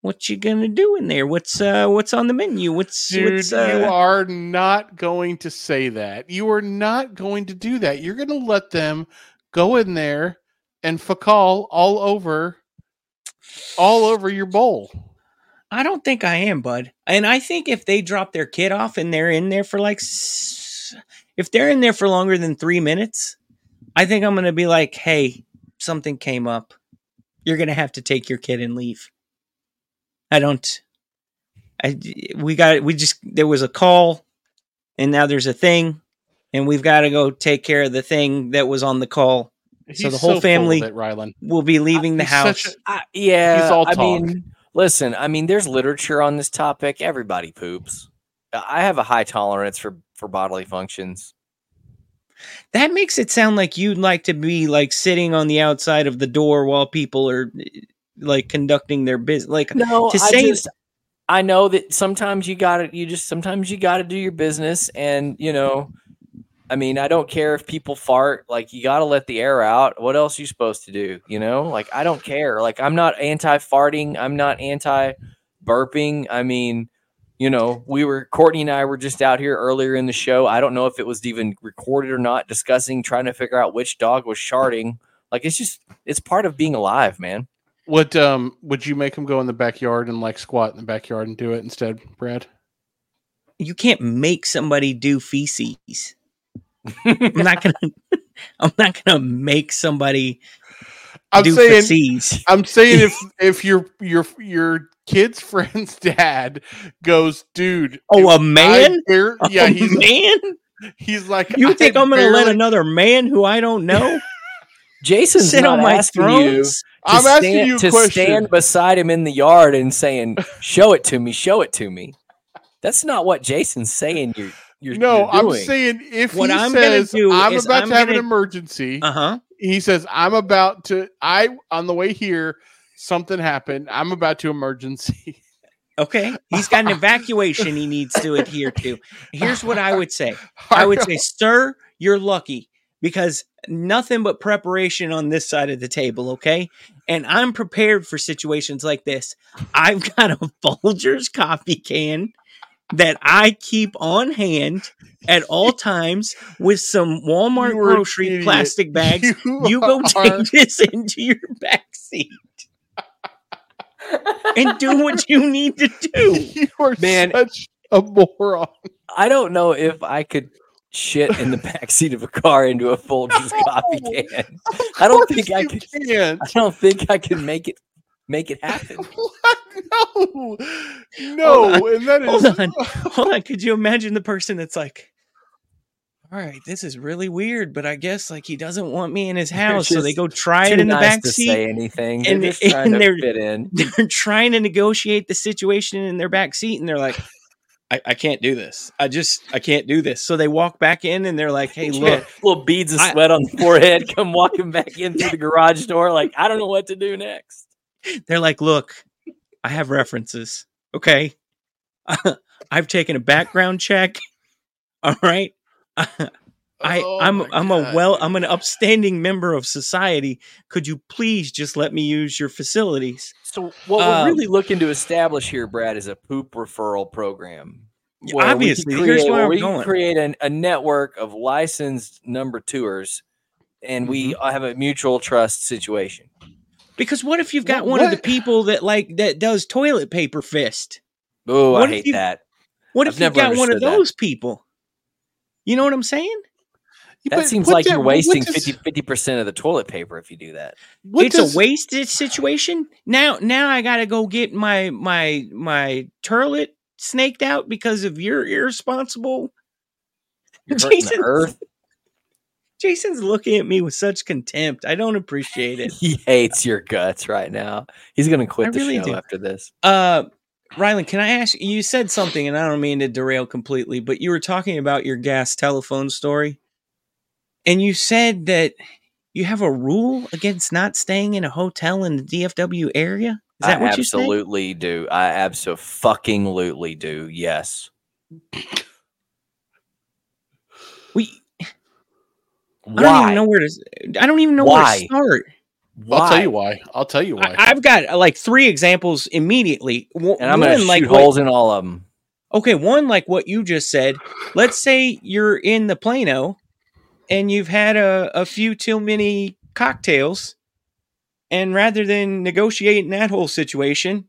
S2: what you gonna do in there? What's uh, what's on the menu? What's
S1: Dude,
S2: what's uh,
S1: you are not going to say that. You are not going to do that. You're going to let them go in there and fecal all over, all over your bowl.
S2: I don't think I am, bud. And I think if they drop their kid off and they're in there for like, if they're in there for longer than three minutes, I think I'm gonna be like, "Hey, something came up. You're gonna have to take your kid and leave." I don't. I we got we just there was a call, and now there's a thing, and we've got to go take care of the thing that was on the call. So the whole
S1: full of
S2: family-
S1: it, Rylan.
S2: We'll be leaving the house.
S1: a-
S3: I, yeah
S1: He's all
S3: i
S1: talk.
S3: mean listen i mean there's literature on this topic everybody poops i have a high tolerance for for bodily functions.
S2: That makes it sound like you'd like to be like sitting on the outside of the door while people are eh, like conducting their business. Like
S3: no
S2: to
S3: I
S2: say-
S3: just i know that sometimes you gotta you just sometimes you gotta do your business and you know i mean i don't care if people fart like you gotta let the air out. What else you supposed to do you know? Like i don't care. Like i'm not anti-farting. I'm not anti-burping. I mean you know we were courtney and i were just out here earlier in the show i don't know if it was even recorded or not discussing trying to figure out which dog was sharding like it's just it's part of being alive man
S1: Would um would you make him go in the backyard and like squat in the backyard and do it instead, Brad?
S2: you can't make somebody do feces. I'm not gonna. I'm not gonna make somebody
S1: I'm
S2: do
S1: saying
S2: feces.
S1: I'm saying if if your your your kid's friend's dad goes, dude.
S2: Oh, a man?
S1: Yeah,
S2: Oh,
S1: he's
S2: man.
S1: he's like.
S2: You think
S1: "I
S2: I'm gonna let another man who I don't know
S3: jason's
S2: sit
S3: not
S2: on my
S3: asking
S2: throne?
S3: you to
S1: I'm asking
S3: stand,
S1: you
S3: to
S1: question.
S3: stand beside him in the yard and saying, "Show it to me, show it to me." That's not what Jason's saying. You're you're
S1: no,
S3: you're
S1: I'm saying if
S2: What
S1: he
S2: I'm
S1: says
S2: do
S1: I'm about
S2: I'm
S1: to have an
S2: gonna-
S1: emergency,
S2: Uh huh.
S1: he says I'm about to. I on the way here, something happened. I'm about to emergency.
S2: Okay. He's got an evacuation he needs to adhere to. Here's what I would say. I would say, sir, you're lucky because nothing but preparation on this side of the table, okay? And I'm prepared for situations like this. I've got a Folgers coffee can that I keep on hand at all times with some Walmart
S1: You
S2: grocery
S1: idiot.
S2: plastic bags. You go
S1: are-
S2: take this into your back seat and do what you need to do.
S1: You are
S3: Man.
S1: such a moron.
S3: I don't know if I could shit in the backseat of a car into a Folgers coffee can. I don't think I could.
S1: Can't.
S3: I don't think I can make it make it happen.
S1: no, no, and that is
S2: Hold on. Hold on. Could you imagine the person that's like, all right, this is really weird, but I guess like he doesn't want me in his house. So they go try it in the
S3: nice
S2: back
S3: to
S2: seat.
S3: say anything.
S2: And-
S3: trying
S2: and
S3: to
S2: they're-
S3: fit in.
S2: they're trying to negotiate the situation in their back seat and they're like I, I can't do this i just i can't do this so they walk back in and they're like hey look
S3: little beads of
S2: I-
S3: sweat on the forehead come walking back in through the garage door like I don't know what to do next.
S2: they're like look i have references okay i've taken a background check all right I,
S1: Oh
S2: I'm I'm a well I'm an upstanding member of society. Could you please just let me use your facilities?
S3: So what
S2: Um,
S3: we're really looking to establish here, Brad, is a poop referral program.
S2: Yeah,
S3: where we can
S2: obviously, here's
S3: create-
S2: where I'm
S3: we
S2: going.
S3: create an, a network of licensed number tours, and we
S2: Mm-hmm.
S3: have a mutual trust situation.
S2: Because what if you've got
S1: What-
S2: one of the people that like that does toilet paper fist?
S3: Oh, I hate
S2: you-
S3: that.
S2: What
S3: I've
S2: if you've got one of
S3: understood that.
S2: those people? You know what I'm saying?
S3: That
S1: but
S3: seems like
S1: the-
S3: you're wasting
S1: does-
S3: 50 percent of the toilet paper if you do that.
S2: it's
S1: does-
S2: a wasted situation. Now now I gotta go get my my my turlet snaked out because of your irresponsible Jason-
S3: earth.
S2: Jason's looking at me with such contempt. I don't appreciate it.
S3: He hates your guts right now. He's gonna quit
S2: I
S3: the
S2: really
S3: show
S2: do.
S3: after this.
S2: Uh Rylan, can I ask you said something and I don't mean to derail completely, but you were talking about your gas telephone story. And you said that you have a rule against not staying in a hotel in the DFW area? Is that
S3: I
S2: what you
S3: absolutely do. I absolutely do. Yes.
S2: We I don't even know where to I don't even know
S3: Why?
S2: where to start.
S3: Why?
S1: I'll tell you why. I'll tell you why.
S2: I, I've got uh, like three examples immediately. W-
S3: And I'm gonna
S2: one,
S3: shoot
S2: like what-
S3: holes in all of them.
S2: Okay, one like what you just said. Let's say you're in the Plano and you've had a, a few too many cocktails, and rather than negotiating that whole situation,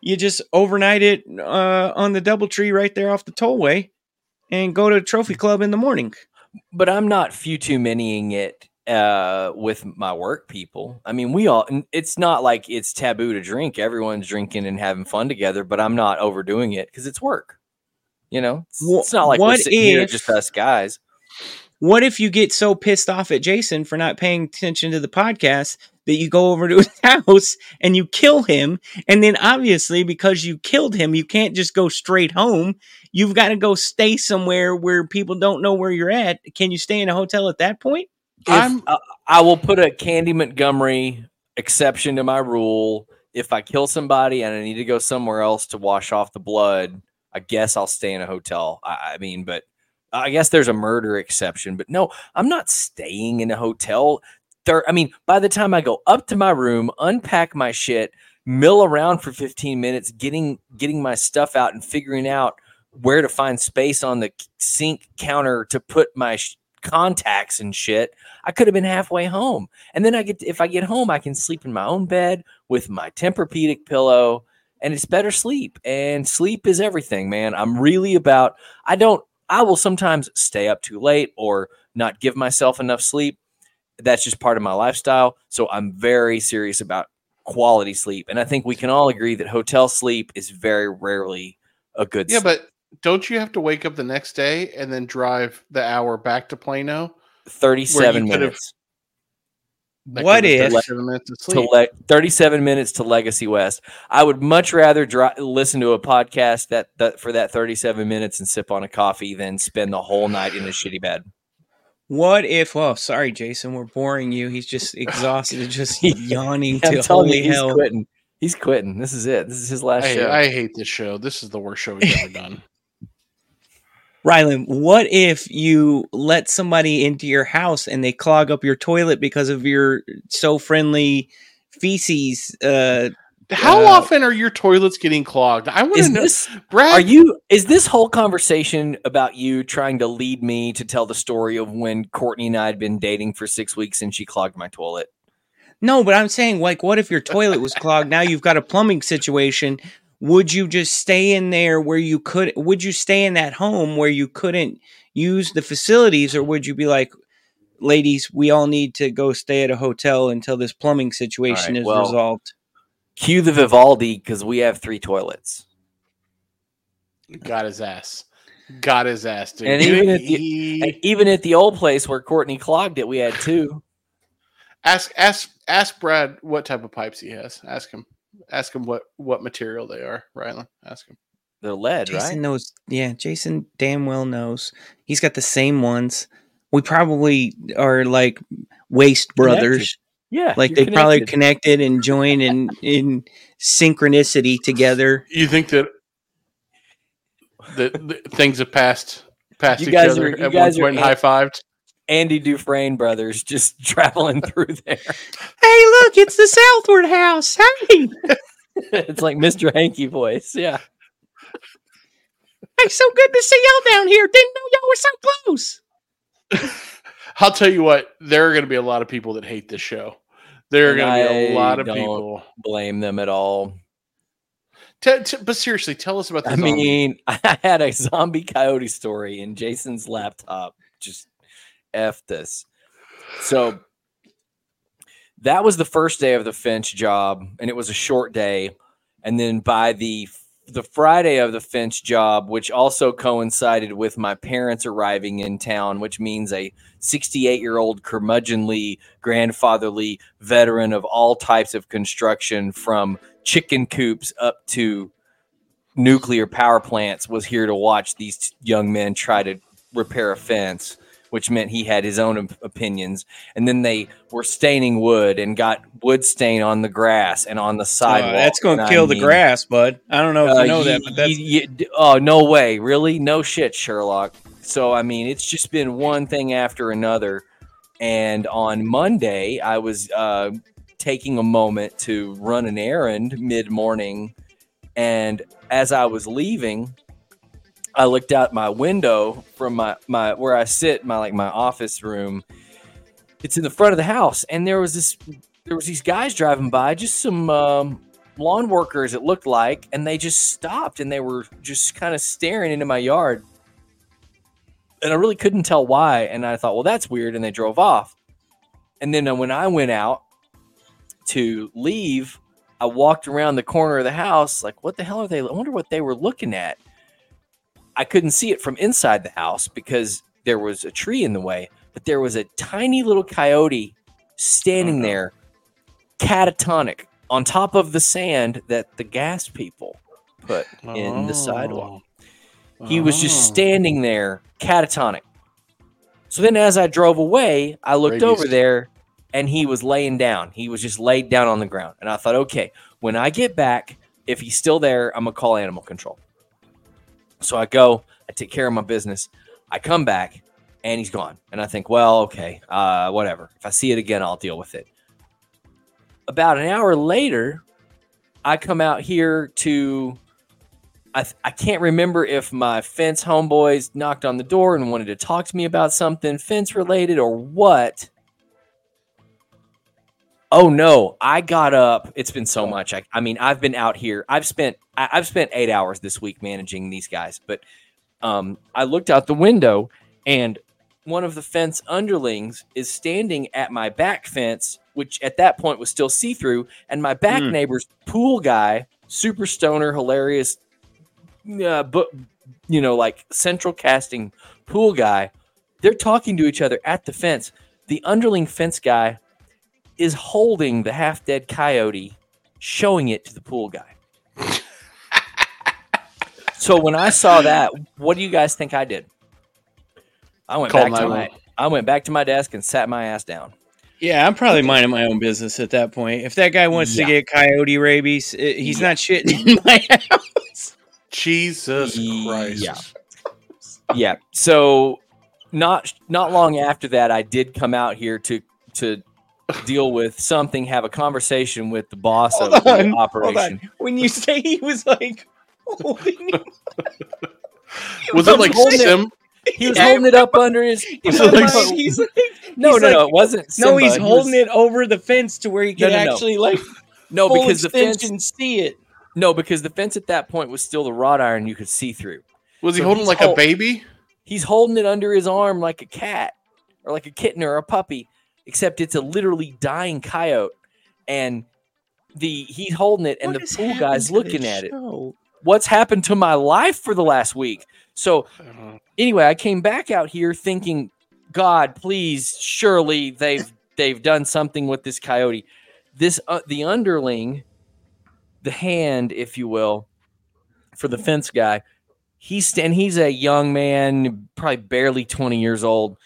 S2: you just overnight it uh, on the DoubleTree right there off the tollway, and go to Trophy Club in the morning.
S3: But I'm not few too manying it uh, with my work people. I mean, we all. It's not like it's taboo to drink. Everyone's drinking and having fun together. But I'm not overdoing it because it's work. You know, it's, it's not like we're sitting here just us guys.
S2: What if you get so pissed off at Jason for not paying attention to the podcast that you go over to his house and you kill him? And then obviously, because you killed him, you can't just go straight home. You've got to go stay somewhere where people don't know where you're at. Can you stay in a hotel at that point?
S3: If,
S1: I'm-
S3: uh, I will put a Candy Montgomery exception to my rule. If I kill somebody and I need to go somewhere else to wash off the blood, I guess I'll stay in a hotel. I, I mean, but I guess there's a murder exception. But no, I'm not staying in a hotel. There, I mean, by the time I go up to my room, unpack my shit, mill around for 15 minutes, getting getting my stuff out and figuring out where to find space on the sink counter to put my contacts and shit. I could have been halfway home. And then I get if I get home, I can sleep in my own bed with my Tempur-Pedic pillow and it's better sleep. And sleep is everything, man. I'm really about I don't I will sometimes stay up too late or not give myself enough sleep. That's just part of my lifestyle. So I'm very serious about quality sleep. And I think we can all agree that hotel sleep is very rarely a good
S1: yeah,
S3: sleep.
S1: but don't you have to wake up the next day and then drive the hour back to Plano?
S3: 37 minutes.
S1: That
S2: What if-
S1: 37 minutes
S3: to
S1: sleep.
S3: le- 37 minutes to Legacy West. I would much rather dri- listen to a podcast that, that for that 37 minutes and sip on a coffee than spend the whole night in a shitty bed.
S2: What if? Oh, sorry, Jason, we're boring you. He's just exhausted, and just yawning
S3: I'm
S2: to
S3: telling
S2: holy
S3: you, he's
S2: hell.
S3: quitting. He's quitting. This is it. This is his last
S1: I,
S3: show.
S1: I hate this show. This is the worst show we've ever done.
S2: Rylan, what if you let somebody into your house and they clog up your toilet because of your so friendly feces? Uh,
S1: How
S2: Uh,
S1: often are your toilets getting clogged? I want to know.
S3: this
S1: Brad,
S3: are you is this whole conversation about you trying to lead me to tell the story of when Courtney and I had been dating for six weeks and she clogged my toilet?
S2: no, but I'm saying, like, what if your toilet was clogged? Now you've got a plumbing situation. Would you just stay in there where you could? Would you stay in that home where you couldn't use the facilities, or would you be like, ladies, we all need to go stay at a hotel until this plumbing situation
S3: right,
S2: is
S3: well-
S2: resolved?
S3: Cue the Vivaldi because we have three toilets.
S1: got his ass. Got his ass, dude.
S3: And even at the- And even at the old place where Courtney clogged it, we had two.
S1: ask ask ask Brad what type of pipes he has. Ask him. Ask him what what material they are. Rylan, ask him.
S3: They're lead,
S2: Jason
S3: right?
S2: knows. Yeah, Jason damn well knows. He's got the same ones. We probably are like waste brothers.
S3: Yeah,
S2: Like
S3: you're
S2: they probably
S3: connected.
S2: connected and joined in in synchronicity together.
S1: You think that that that things have passed past
S3: You
S1: each
S3: guys
S1: other
S3: are- you
S1: at
S3: guys
S1: one
S3: are
S1: point and high fived?
S3: Andy Dufresne brothers just traveling through there.
S2: Hey, look, it's the Southward House. Hey,
S3: it's like Mr. Hanky voice. Yeah.
S2: hey, so good to see y'all down here. Didn't know y'all were so close.
S1: I'll tell you what, there are going to be a lot of people that hate this show. There are going to be a lot of
S3: don't
S1: people.
S3: Blame them at all.
S1: T- t- but seriously, tell us about the
S3: I
S1: zombie.
S3: mean, I had a zombie coyote story in Jason's laptop. Just F this. So that was the first day of the Finch job, and it was a short day. And then by the the Friday of the Finch job, which also coincided with my parents arriving in town, which means a 68 year old curmudgeonly grandfatherly veteran of all types of construction, from chicken coops up to nuclear power plants, was here to watch these young men try to repair a fence. Which meant he had his own opinions, and then they were staining wood and got wood stain on the grass and on the sidewalk.
S2: Uh, that's going to
S3: and I
S2: kill the grass, bud. I don't know if
S3: uh,
S2: you know
S3: ye-
S2: that, but that's
S3: ye- ye- oh no way, really? No shit, Sherlock. So I mean, it's just been one thing after another. And on Monday, I was uh, taking a moment to run an errand mid morning, and as I was leaving, I looked out my window from my my where I sit, my like my office room. It's in the front of the house, and there was this there was these guys driving by, just some um, lawn workers it looked like and they just stopped and they were just kind of staring into my yard. And i really couldn't tell why and i thought well that's weird and they drove off. And then uh, when i went out to leave i walked around the corner of the house like what the hell are they i wonder what they were looking at i couldn't see it from inside the house because there was a tree in the way but there was a tiny little coyote standing
S1: Uh-huh.
S3: there catatonic on top of the sand that the gas people put in the sidewalk. He was just
S1: Oh.
S3: standing there catatonic. So then as I drove away, I looked over there and he was laying down. He was just laid down on the ground. And I thought, okay, when I get back, if he's still there, I'm going to call animal control. So I go, I take care of my business. I come back and he's gone. And I think, well, okay, uh, whatever. If I see it again, I'll deal with it. About an hour later, I come out here to. I, I can't remember if my fence homeboys knocked on the door and wanted to talk to me about something fence related or what. Oh no, I got up. It's been so much. I, I mean, I've been out here. I've spent I, I've spent eight hours this week managing these guys. But um, I looked out the window and one of the fence underlings is standing at my back fence, which at that point was still see through, and my back
S2: Hmm.
S3: neighbor's pool guy, super stoner, hilarious, uh, but you know, like central casting pool guy. They're talking to each other at the fence. The underling fence guy is holding the half dead coyote, showing it to the pool guy. so when I saw that, what do you guys think I did? I went
S1: Call
S3: back to my
S1: 911.
S3: I went back to my desk and sat my ass down.
S2: Yeah, I'm probably minding my own business at that point. If that guy wants
S3: Yeah.
S2: to get coyote rabies, he's
S3: Yeah.
S2: not shitting in my house.
S1: Jesus Christ.
S3: Yeah.
S1: Christ.
S3: yeah. So not not long after that, I did come out here to to deal with something, have a conversation with the boss
S2: Hold
S3: of the
S2: on, hold
S3: operation.
S2: on. When you say he was like holding it,
S1: Was it like
S3: holding it-
S1: Sim?
S3: He was
S2: Yeah.
S3: holding it up under his.
S2: he's
S1: it like-
S2: like, he's like
S3: No,
S2: he's
S3: no, no, it wasn't.
S2: no, he's
S3: Simba. He
S2: holding
S3: was-
S2: it over the fence to where he
S3: No,
S2: can
S3: no, no.
S2: actually like
S3: No,
S2: full
S3: because the fence.
S2: extension see it.
S3: No, because the fence at that point was still the wrought iron you could see through.
S1: Was he
S3: So
S1: holding like
S3: hol-
S1: a baby?
S3: He's holding it under his arm like a cat or like a kitten or a puppy, except it's a literally dying coyote. And the he's holding it, and
S2: What
S3: the pool guy's looking
S2: this
S3: at it. What's happened to my life for the last week? So anyway, I came back out here thinking, God, please, surely they've they've done something with this coyote. This uh, the underling, the hand, if you will, for the fence guy. He's and he's a young man, probably barely twenty years old.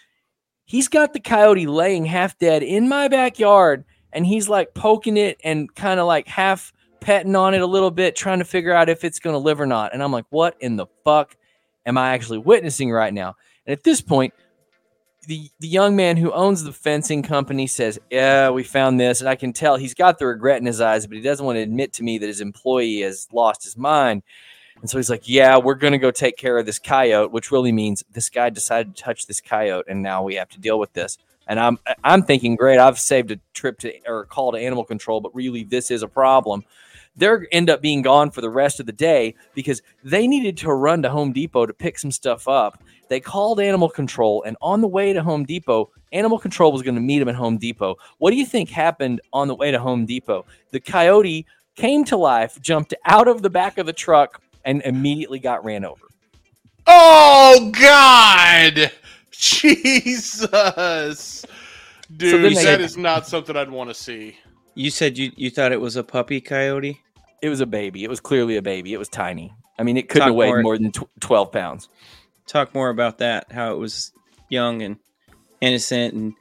S3: He's got the coyote laying half dead in my backyard, and he's like poking it and kind of like half petting on it a little bit, trying to figure out if it's going to live or not. And I'm like, what in the fuck am I actually witnessing right now? And at this point, the the young man who owns the fencing company says, "Yeah, we found this," and I can tell he's got the regret in his eyes, but he doesn't want to admit to me that his employee has lost his mind. And so he's like, "Yeah, we're going to go take care of this coyote," which really means this guy decided to touch this coyote, and now we have to deal with this. And I'm I'm thinking, great, I've saved a trip to or a call to animal control, but really this is a problem. They're end up being gone for the rest of the day because they needed to run to Home Depot to pick some stuff up. They called animal control, and on the way to Home Depot, animal control was going to meet them at Home Depot. What do you think happened on the way to Home Depot? The coyote came to life, jumped out of the back of the truck, and immediately got ran over.
S1: Oh God, Jesus, dude,
S3: then they-
S1: that is not something I'd want to see.
S2: You said you, you thought it was a puppy coyote?
S3: It was a baby. It was clearly a baby. It was tiny. I mean, it couldn't
S2: Talk
S3: have weighed
S2: more.
S3: more than tw- 12 pounds.
S2: Talk more about that. How it was young and innocent, and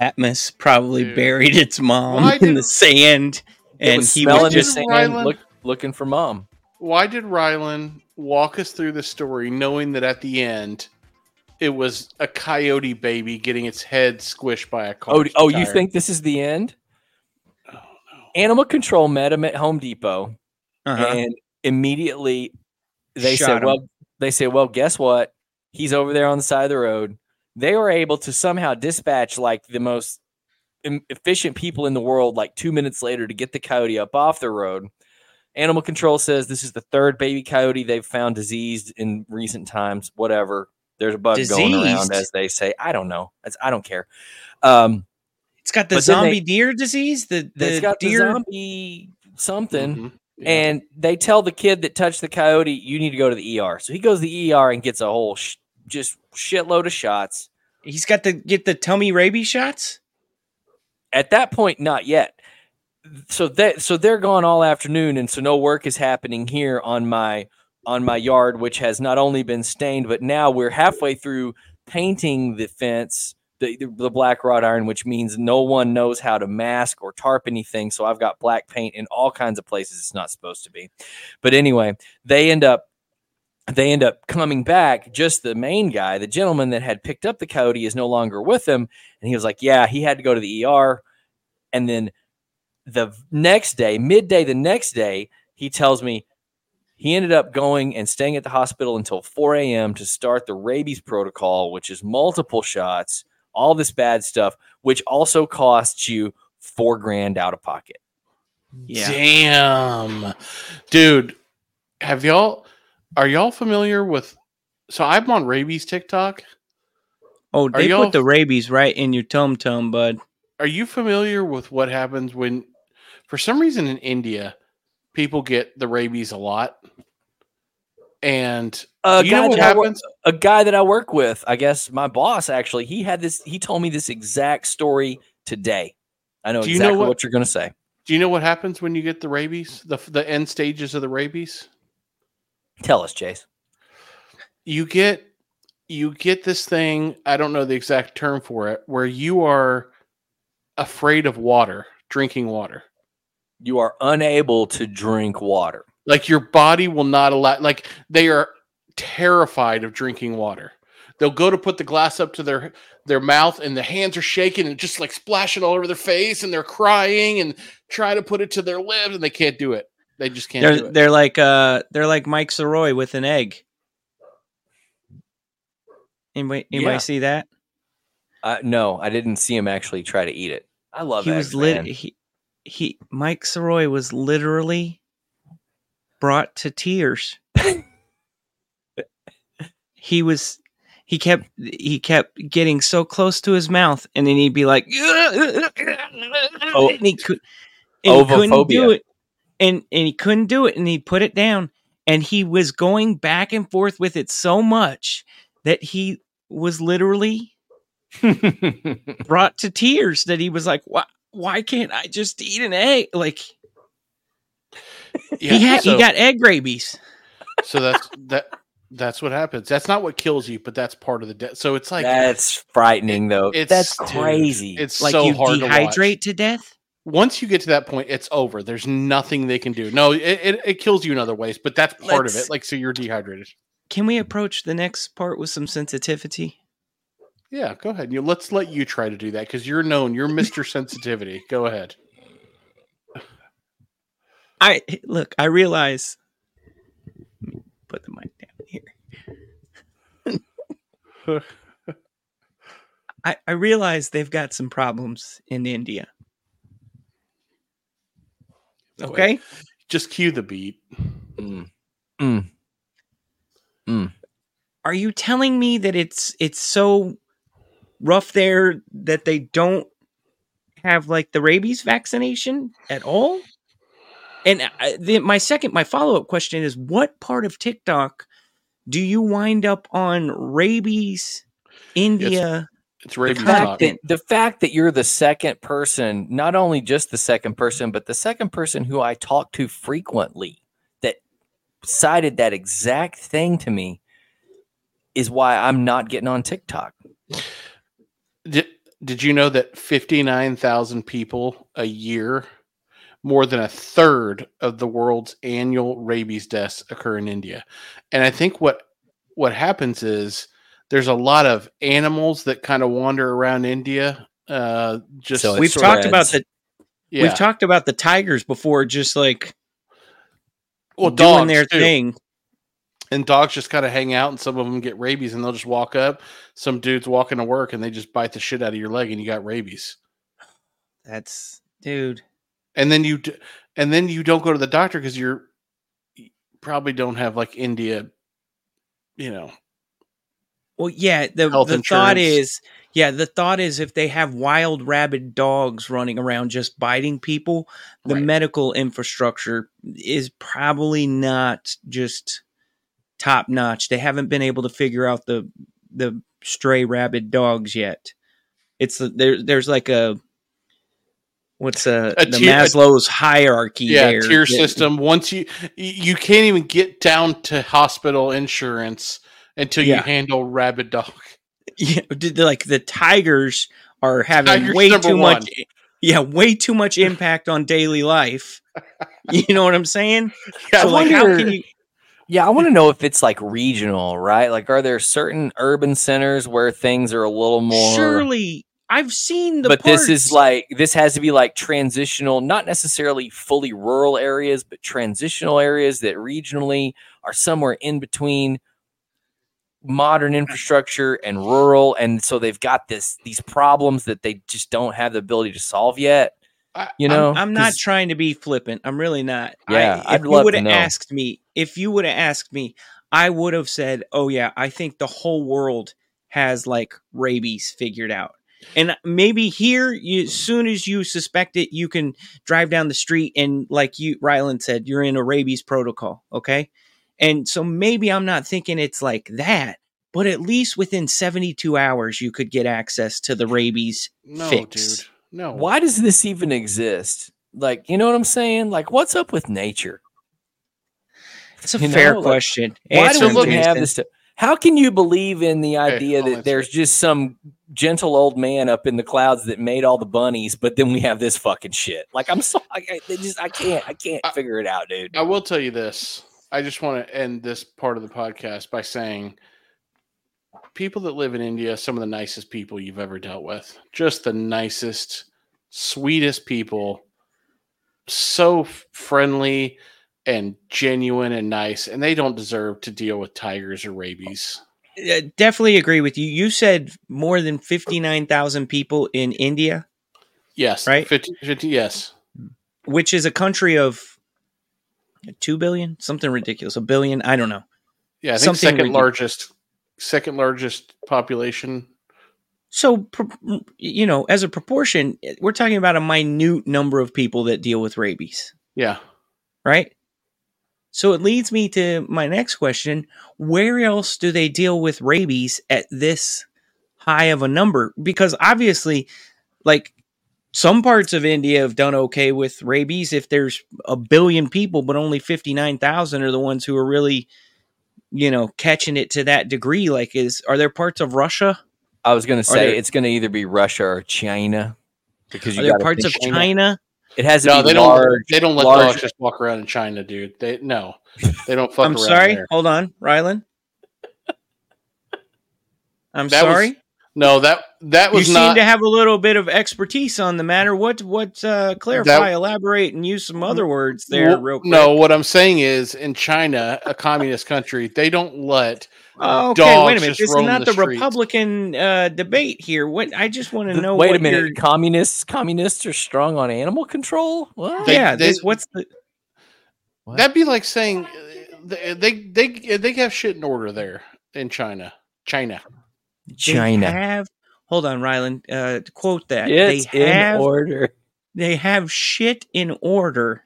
S2: Atmos probably
S1: Dude.
S2: buried its mom
S1: Why
S2: in
S1: did-
S2: the sand, and
S3: was
S2: he was just
S1: Did
S3: sand, look, looking for mom.
S1: Why did Rylan walk us through the story knowing that at the end it was a coyote baby getting its head squished by a car?
S3: Oh, oh, you think this is the end? Animal control met him at Home Depot,
S2: uh-huh.
S3: and immediately they
S2: Shot
S3: said,
S2: him.
S3: "Well, they say, well, guess what? He's over there on the side of the road." They were able to somehow dispatch like the most efficient people in the world, like two minutes later, to get the coyote up off the road. Animal control says this is the third baby coyote they've found diseased in recent times. Whatever. There's a bug going around, as they say. I don't know. That's, I don't care. Um,
S2: it's got the
S3: but then they-
S2: zombie deer disease. The
S3: it's
S2: the
S3: got
S2: deer.
S3: the zombie something.
S1: Mhm. Yeah.
S3: And they tell the kid that touched the coyote, you need to go to the ER. So he goes to the ER and gets a whole sh- just shitload of shots.
S2: He's got to get the tummy rabies shots.
S3: At that point, not yet. So that so they're gone all afternoon, and so no work is happening here on my on my yard, which has not only been stained, but now we're halfway through painting the fence, the, the black wrought iron, which means no one knows how to mask or tarp anything. So I've got black paint in all kinds of places it's not supposed to be. But anyway, they end up they end up coming back. Just the main guy, the gentleman that had picked up the coyote, is no longer with him, and he was like, "Yeah, he had to go to the ER." And then the next day, midday, the next day, he tells me he ended up going and staying at the hospital until 4 a.m. to start the rabies protocol, which is multiple shots, all this bad stuff, which also costs you four grand out of pocket.
S2: Yeah.
S1: Damn, dude, have y'all? Are y'all familiar with? So I'm on rabies TikTok.
S2: Oh, they put the rabies right in your tum tum, bud.
S1: Are you familiar with what happens when, for some reason in India, people get the rabies a lot? And
S3: A
S1: you know
S3: guy
S1: what
S3: that I
S1: happens?
S3: a guy that I work with, I guess my boss actually, he had this, he told me this exact story today. I know
S1: Do you know
S3: exactly
S1: what-
S3: what you're going to say.
S1: Do you know what happens when you get the rabies? The the end stages of the rabies.
S3: Tell us, Chase.
S1: you get you get this thing i don't know the exact term for it where you are afraid of water drinking water
S3: You are unable to drink water.
S1: like your body will not allow like they are terrified of drinking water. They'll go to put the glass up to their their mouth and the hands are shaking and just like splashing all over their face and they're crying and try to put it to their lips and they can't do it. They just can't
S2: They're
S1: it.
S2: they're like uh they're like Mike Soroy with an egg. Anybody anybody
S3: Yeah.
S2: see that?
S3: Uh, no, I didn't see him actually try to eat it. I love that.
S2: he
S3: eggs,
S2: was lit
S3: man.
S2: he he Mike Soroy was literally brought to tears. he was he kept he kept getting so close to his mouth and then he'd be like
S3: Oh,
S2: and he could and he couldn't do it and and he couldn't do it and he'd put it down and he was going back and forth with it so much that he was literally brought to tears that he was like why why can't I just eat an egg like
S1: Yeah,
S2: he had
S1: so,
S2: he got egg rabies
S1: so that's that that's what happens. That's not what kills you, but that's part of the death. So it's like
S3: That's frightening, though.
S1: it's
S3: That's
S1: dude,
S3: crazy.
S1: it's
S2: like
S1: so
S2: you
S1: hard
S2: dehydrate to death
S1: once you get to that point, it's over. There's nothing they can do. No, it, it, it kills you in other ways, but that's part of
S2: Let's-
S1: it. Like, so you're dehydrated.
S2: can we approach the next part with some sensitivity
S1: Yeah, go ahead. You let's let you try to do that because you're known. You're Mr. Sensitivity. Go ahead.
S2: I look I realize put the mic down here I, I realize they've got some problems in India. Okay.
S1: Just cue the beat.
S3: Mm. Mm.
S2: Are you telling me that it's it's so rough there that they don't have like the rabies vaccination at all? And I, the, my second, my follow up question is, what part of TikTok do you wind up on rabies, India?
S1: It's rabies
S3: The fact, that, the fact that you're the second person, not only just the second person, but the second person who I talk to frequently that cited that exact thing to me is why I'm not getting on TikTok.
S1: Did, did you know that 59,000 people a year, more than a third of the world's annual rabies deaths occur in India? And I think what what happens is there's a lot of animals that kind of wander around India. Uh, just
S3: So
S2: We've
S3: sort of
S2: talked about the
S1: yeah.
S2: we've talked about the tigers before, just like
S1: well,
S2: doing
S1: dogs
S2: their
S1: too.
S2: thing.
S1: And dogs just kind of hang out, and some of them get rabies, and they'll just walk up. Some dude's walking to work, and they just bite the shit out of your leg, and you got rabies.
S2: That's dude.
S1: and then you and then you don't go to the doctor because you're you probably don't have like India, you know.
S2: Well, yeah. The the thought is, yeah, the thought is if they have wild rabid dogs running around just biting people, the
S1: Right.
S2: medical infrastructure is probably not just top notch. They haven't been able to figure out the the stray rabid dogs yet. It's the- there. There's like a what's a,
S1: A
S2: the
S1: tier- a-
S2: Maslow's hierarchy.
S1: Yeah,
S2: there
S1: tier
S2: that-
S1: system. Once you you can't even get down to hospital insurance until you
S2: Yeah.
S1: handle rabid dog.
S2: Yeah, like the Tigers are having
S1: Tigers
S2: way too
S1: one.
S2: much. Yeah, way too much impact on daily life. You know what I'm saying?
S1: Yeah,
S2: so like, how
S3: wonder-
S2: can you?
S3: Yeah, I want to know if it's like regional, right? Like, are there certain urban centers where things are a little more?
S2: Surely, I've seen the.
S3: but this is like this has to be like transitional, not necessarily fully rural areas, but transitional areas that regionally are somewhere in between modern infrastructure and rural, and so they've got this these problems that they just don't have the ability to solve yet.
S1: I-
S3: You know,
S2: I'm, I'm not
S3: 'Cause-
S2: trying to be flippant. I'm really not.
S3: Yeah,
S2: I,
S3: I'd
S2: if you would have asked me, if you would have asked me, I would have said, "Oh yeah, I think the whole world has like rabies figured out." And maybe here, you, as soon as you suspect it, you can drive down the street and, like you, Rylan said, you're in a rabies protocol. Okay, and so maybe I'm not thinking it's like that, but at least within 72 hours, you could get access to the rabies
S1: no,
S2: fix.
S1: dude, no.
S3: Why does this even exist? Like, you know what I'm saying? Like, what's up with nature?
S2: It's a
S3: You know,
S2: fair
S3: like,
S2: question.
S3: Why do we have this? Stuff? How can you believe in the idea
S1: I'll
S3: that there's just some gentle old man up in the clouds that made all the bunnies, but then we have this fucking shit? Like, I'm so I, I- just I can't, I can't
S1: I-
S3: figure it out, dude.
S1: I will tell you this. I just want to end this part of the podcast by saying people that live in India, some of the nicest people you've ever dealt with. Just the nicest, sweetest people. So friendly and genuine and nice. And they don't deserve to deal with tigers or rabies.
S2: Uh, definitely agree with you. You said more than 59,000 people in India,
S1: Yes.
S2: Right?
S1: 50, 50 yes.
S2: which is a country of 2 billion, something ridiculous. A billion, I don't know.
S1: Yeah. I think
S2: Something
S1: second
S2: ridic-
S1: largest, second largest population.
S2: So, you know, as a proportion, we're talking about a minute number of people that deal with rabies,
S1: Yeah.
S2: right? So it leads me to my next question. Where else do they deal with rabies at this high of a number? Because obviously, like some parts of India have done okay with rabies if there's a billion people, but only 59,000 are the ones who are really, you know, catching it to that degree. Like, is, are there parts of Russia?
S3: I was going to say
S2: there-
S3: it's going to either be Russia or China because
S2: Are
S3: you
S2: there
S3: got
S2: parts of China?
S3: It has
S1: no. They
S3: large,
S1: don't. They don't let
S3: large-
S1: dogs just walk around in China, dude. They no, they don't fuck
S2: I'm
S1: around
S2: sorry.
S1: there.
S2: Hold on, Rylan. I'm
S1: That was
S2: sorry.
S1: No, that that was
S2: You
S1: was
S2: seem to have a little bit of expertise on the matter. What? What? Uh, clarify,
S1: That-
S2: elaborate, and use some other words there,
S1: Well,
S2: real quick.
S1: no, what I'm saying is, in China, a communist country, they don't let.
S2: Oh, okay.
S1: dogs
S2: wait a minute. This is not
S1: the
S2: the. Republican uh, debate here. What? I just want to know.
S3: Wait a
S2: what
S3: minute.
S2: your-
S3: Communists, communists are strong on animal control. What?
S1: They-
S2: yeah.
S1: they-
S2: this. What's the?
S3: What?
S1: That'd be like saying uh, they they they, they have shit in order there in China. China.
S2: They
S3: China.
S2: have. Hold on, Rylan. Uh, quote that.
S3: It's
S2: they have.
S3: in order.
S2: They have shit in order.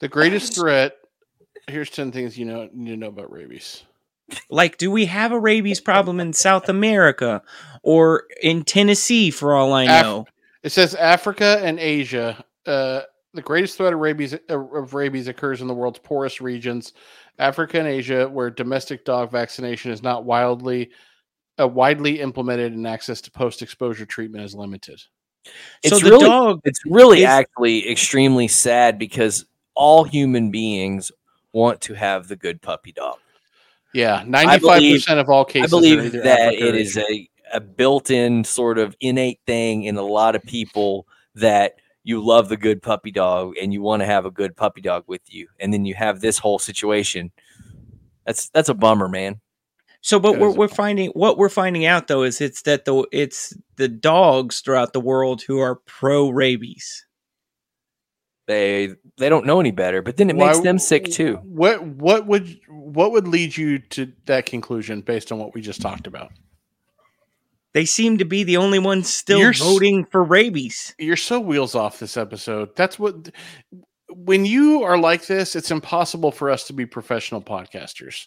S1: The greatest threat. Here's ten things you know need to know about rabies.
S2: Like, do we have a rabies problem in South America or in Tennessee? For all I
S1: Af-
S2: know.
S1: It says Africa and Asia. Uh, the greatest threat of rabies uh, of rabies occurs in the world's poorest regions, Africa and Asia, where domestic dog vaccination is not wildly uh, widely implemented and access to post-exposure treatment is limited.
S3: It's
S2: so the
S3: really-
S2: dog.
S3: It's really
S2: Is-
S3: actually extremely sad because all human beings want to have the good puppy dog.
S1: Yeah, ninety-five percent of all cases. are
S3: believe
S1: either
S3: that it is a, a built-in sort of innate thing in a lot of people that you love the good puppy dog and you want to have a good puppy dog with you, and then you have this whole situation. That's that's a bummer, man.
S2: So, but we're, we're finding what we're finding out though is it's that the it's the dogs throughout the world who are pro rabies.
S3: They they don't know any better, but then it makes them sick too.
S1: What what would what would lead you to that conclusion based on what we just talked about?
S2: They seem to be the only ones still
S1: You're s-
S2: voting for rabies.
S1: You're so wheels off this episode. That's what when you are like this, it's impossible for us to be professional podcasters.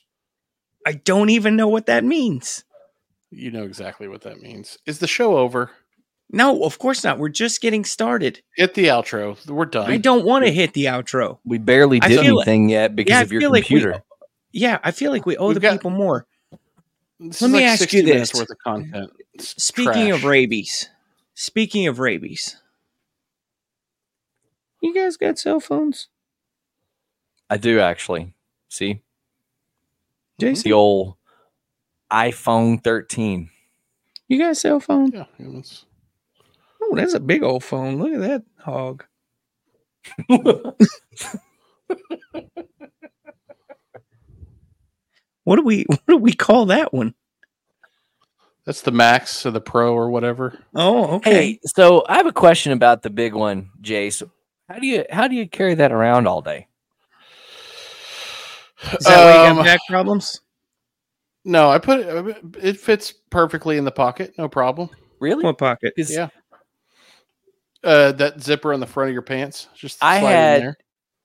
S2: I don't even know what that means.
S1: You know exactly what that means. Is the show over?
S2: No, of course not. We're just getting started.
S1: Hit the outro. We're done.
S2: I don't want to hit the outro.
S3: We barely did
S2: feel like-
S3: anything yet because
S2: Yeah, I
S3: of your
S2: feel like we-
S3: computer.
S2: Yeah, I feel like we owe
S1: We've
S2: the
S1: got-
S2: people more.
S1: This
S2: Let
S1: is
S2: me
S1: like
S2: ask
S1: 60
S2: you this.
S1: worth of content. It's
S2: Speaking of rabies, speaking of rabies, you guys got cell phones,
S3: I do actually. See
S2: Jason?
S3: the old iPhone 13.
S2: You got a cell phone?
S1: Yeah, it's-
S2: Oh, that's a big old phone. Look at that hog. What do we what do we call that one?
S1: that's the max or the pro or whatever.
S2: Oh, okay.
S3: Hey, so I have a question about the big one, Jace. How do you how do you carry that around all day?
S2: Is that why you
S1: Um,
S2: got back problems?
S1: No, I put it. It fits perfectly in the pocket. No problem.
S3: Really?
S2: What pocket?
S3: 'Cause
S1: Yeah. Uh, that zipper on the front of your pants. Just
S3: I
S1: slide in
S3: had-
S1: there.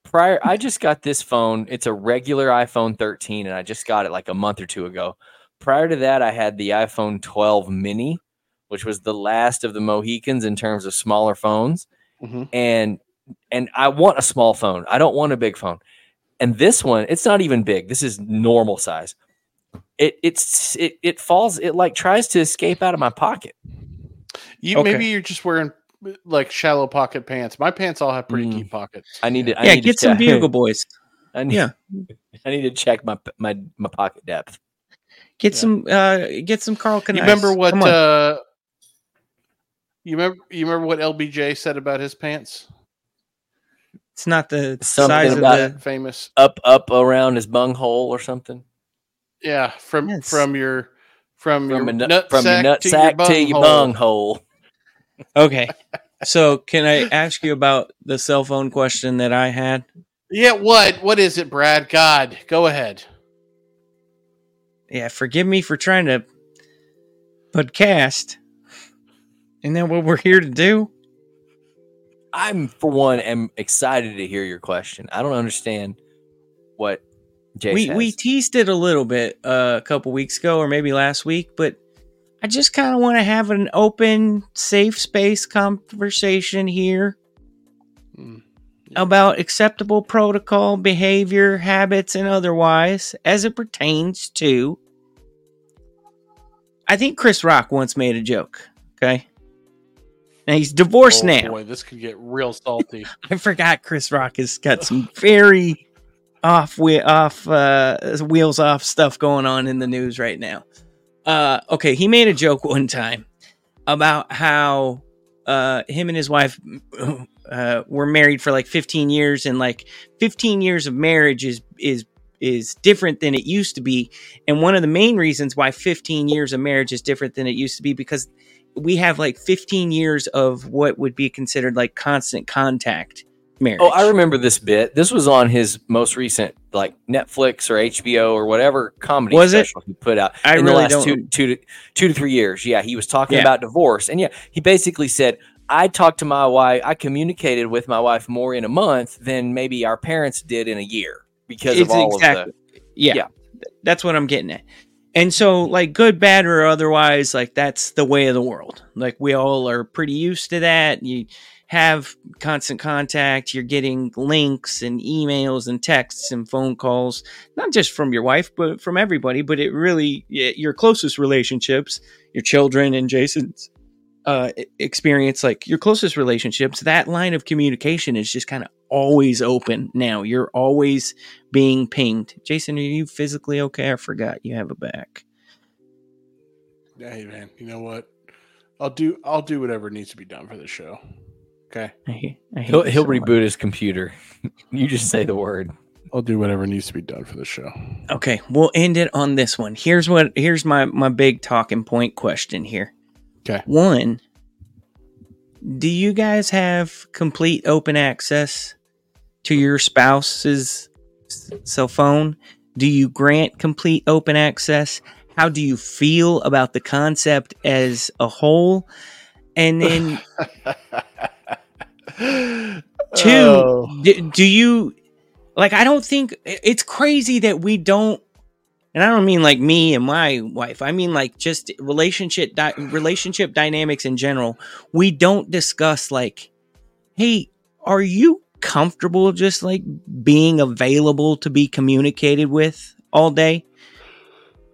S3: prior I just got this phone. It's a regular iPhone 13 and I just got it like a month or two ago. Prior to that I had the iPhone 12 mini, which was the last of the Mohicans in terms of smaller phones.
S1: Mhm.
S3: And and I want a small phone. I don't want a big phone. And this one, it's not even big. This is normal size. It it's it it falls it like tries to escape out of my pocket.
S1: You
S2: Okay.
S1: maybe you're just wearing like shallow pocket pants. My pants all have pretty
S3: Mm.
S1: deep pockets.
S3: I need to I
S2: yeah,
S3: need
S2: get
S3: to
S2: some
S3: check.
S2: bugle boys.
S3: I need,
S2: Yeah.
S3: I need to check my my my pocket depth.
S2: Get
S1: Yeah.
S2: some uh get some Carl
S1: You remember what? Uh, you remember? You remember what LBJ said about his pants?
S2: It's not the
S3: Something
S2: size of
S3: about
S2: the
S1: Famous.
S3: Up up around his bunghole or something.
S1: Yeah, from
S2: Yes.
S1: from your from,
S3: From
S1: your
S3: your nut,
S1: nut
S3: from your nut
S1: to
S3: sack to your
S1: bunghole.
S3: bunghole.
S2: Okay. So can I ask you about the cell phone question that I had?
S1: Yeah, what? What is it, Brad? God, go ahead.
S2: Yeah, forgive me for trying to podcast. Isn't that what we're here to do?
S3: I'm for one am excited to hear your question. I don't understand what Jason
S2: we we teased it a little bit uh, a couple weeks ago or maybe last week, but I just kind of want to have an open, safe space conversation here
S1: Mm.
S2: about acceptable protocol, behavior, habits, and otherwise as it pertains to. I think Chris Rock once made a joke. Okay. Now he's divorced
S1: Oh,
S2: now.
S1: boy, this could get real salty.
S2: I forgot Chris Rock has got some very off whe- off uh, wheels off stuff going on in the news right now. Uh, okay, he made a joke one time about how uh, him and his wife uh, were married for like 15 years, and like 15 years of marriage is is is different than it used to be. And one of the main reasons why 15 years of marriage is different than it used to be because we have like 15 years of what would be considered like constant contact marriage.
S3: Oh, I remember this bit. This was on his most recent like Netflix or HBO or whatever comedy
S2: Was it?
S3: special he put out
S2: I
S3: in
S2: really
S3: the last
S2: don't-
S3: two two to two to three years. Yeah, he was talking
S2: Yeah.
S3: about divorce, and yeah, he basically said, "I talked to my wife. I communicated with my wife more in a month than maybe our parents did in a year because of all
S2: exactly-
S3: of
S2: yeah,
S3: yeah.
S2: that's what I'm getting at. And so, like, good, bad, or otherwise, like, that's the way of the world. Like, we all are pretty used to that. You have constant contact, you're getting links and emails and texts and phone calls, not just from your wife, but from everybody. But it really, your closest relationships, your children and Jason's uh, experience, like your closest relationships, that line of communication is just kind of always open now. You're always being pinged. Jason, are you physically okay? I forgot you have a back.
S1: hey, man, you know what? I'll do. I'll do whatever needs to be done for the show. Okay,
S2: I, hate- I hate
S3: He'll he'll
S2: so much.
S3: reboot his computer. you just say the word.
S1: I'll do whatever needs to be done for the show.
S2: Okay, we'll end it on this one. Here's what here's my my big talking point question here.
S1: Okay.
S2: One, do you guys have complete open access to your spouse's cell phone? Do you grant complete open access? How do you feel about the concept as a whole? And then Two,
S1: Oh.
S2: do, do you like? I don't think it's crazy that we don't. And I don't mean like me and my wife. I mean like just relationship di- relationship dynamics in general. We don't discuss like, hey, are you comfortable just like being available to be communicated with all day?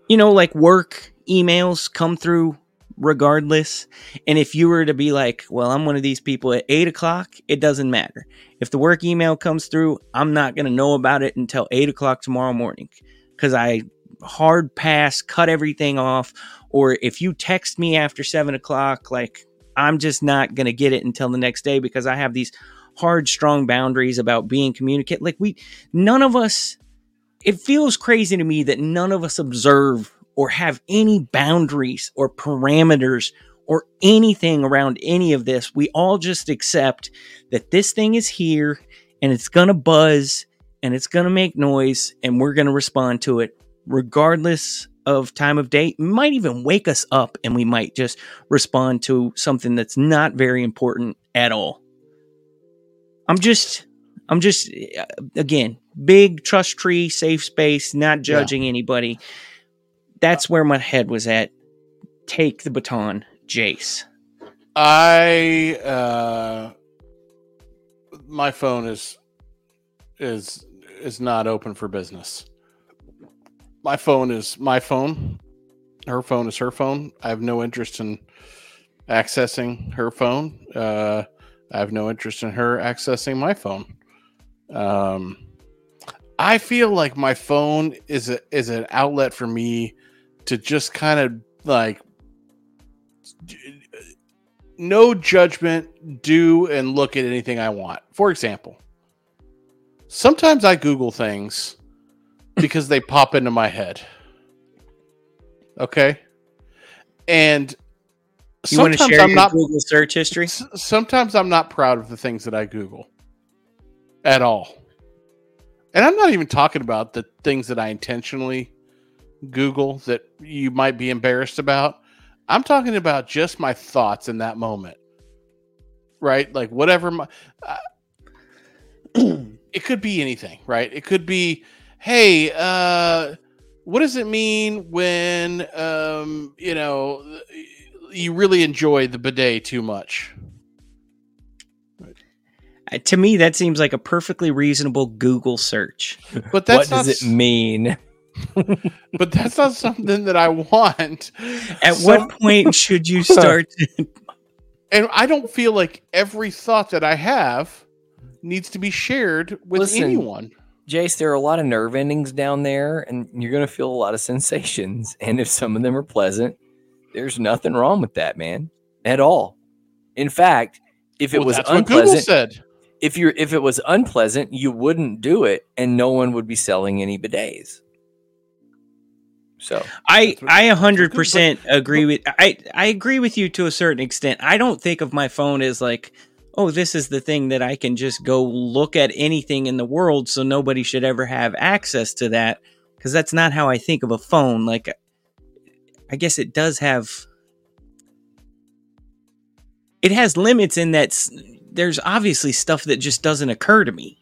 S2: You know, like work emails come through regardless. And if you were to be like, well, I'm one of these people at eight o'clock, it doesn't matter. If the work email comes through, I'm not going to know about it until eight o'clock tomorrow morning because I hard pass, cut everything off. Or if you text me after seven o'clock, like I'm just not going to get it until the next day because I have these hard, strong boundaries about being communicate. Like we, none of us, it feels crazy to me that none of us observe or have any boundaries or parameters or anything around any of this. We all just accept that this thing is here and it's going to buzz and it's going to make noise and we're going to respond to it regardless of time of day. Might even wake us up and we might just respond to something that's not very important at all. I'm just I'm just uh, again, big trust tree, safe space, not judging anybody. That's where my head was at. Take the baton, Jace.
S1: I uh my phone is is is not open for business. My phone is my phone. Her phone is her phone. I have no interest in accessing her phone. Uh I have no interest in her accessing my phone. Um I feel like my phone is a is an outlet for me to just kind of like no judgment, do and look at anything I want. For example, sometimes I Google things because they pop into my head. Okay, and
S2: You want to
S1: sometimes
S2: share
S1: I'm
S2: your
S1: not
S2: Google search history?
S1: Sometimes I'm not proud of the things that I Google at all. And I'm not even talking about the things that I intentionally Google that you might be embarrassed about. I'm talking about just my thoughts in that moment. Right? Like whatever my uh, it could be anything, right? It could be hey, uh what does it mean when um you know you really enjoy the bidet too much?
S2: Uh, to me, that seems like a perfectly reasonable Google search.
S1: But
S3: what
S1: that's
S3: does
S1: not
S3: it mean?
S1: but that's not something that I want.
S2: At
S1: Some-
S2: what point should you start? to-
S1: and I don't feel like every thought that I have needs to be shared with
S3: Listen,
S1: anyone.
S3: Jace, there are a lot of nerve endings down there, and you're going to feel a lot of sensations. And if some of them are pleasant, there's nothing wrong with that, man, at all. In fact, if it
S1: Well,
S3: was
S1: that's what Google
S3: unpleasant,
S1: said.
S3: if you're if it was unpleasant, you wouldn't do it, and no one would be selling any bidets. So
S2: I I hundred percent agree with I I agree with you to a certain extent. I don't think of my phone as like, oh, this is the thing that I can just go look at anything in the world, so nobody should ever have access to that. Because that's not how I think of a phone. Like, I guess it does have. It has limits in that there's obviously stuff that just doesn't occur to me,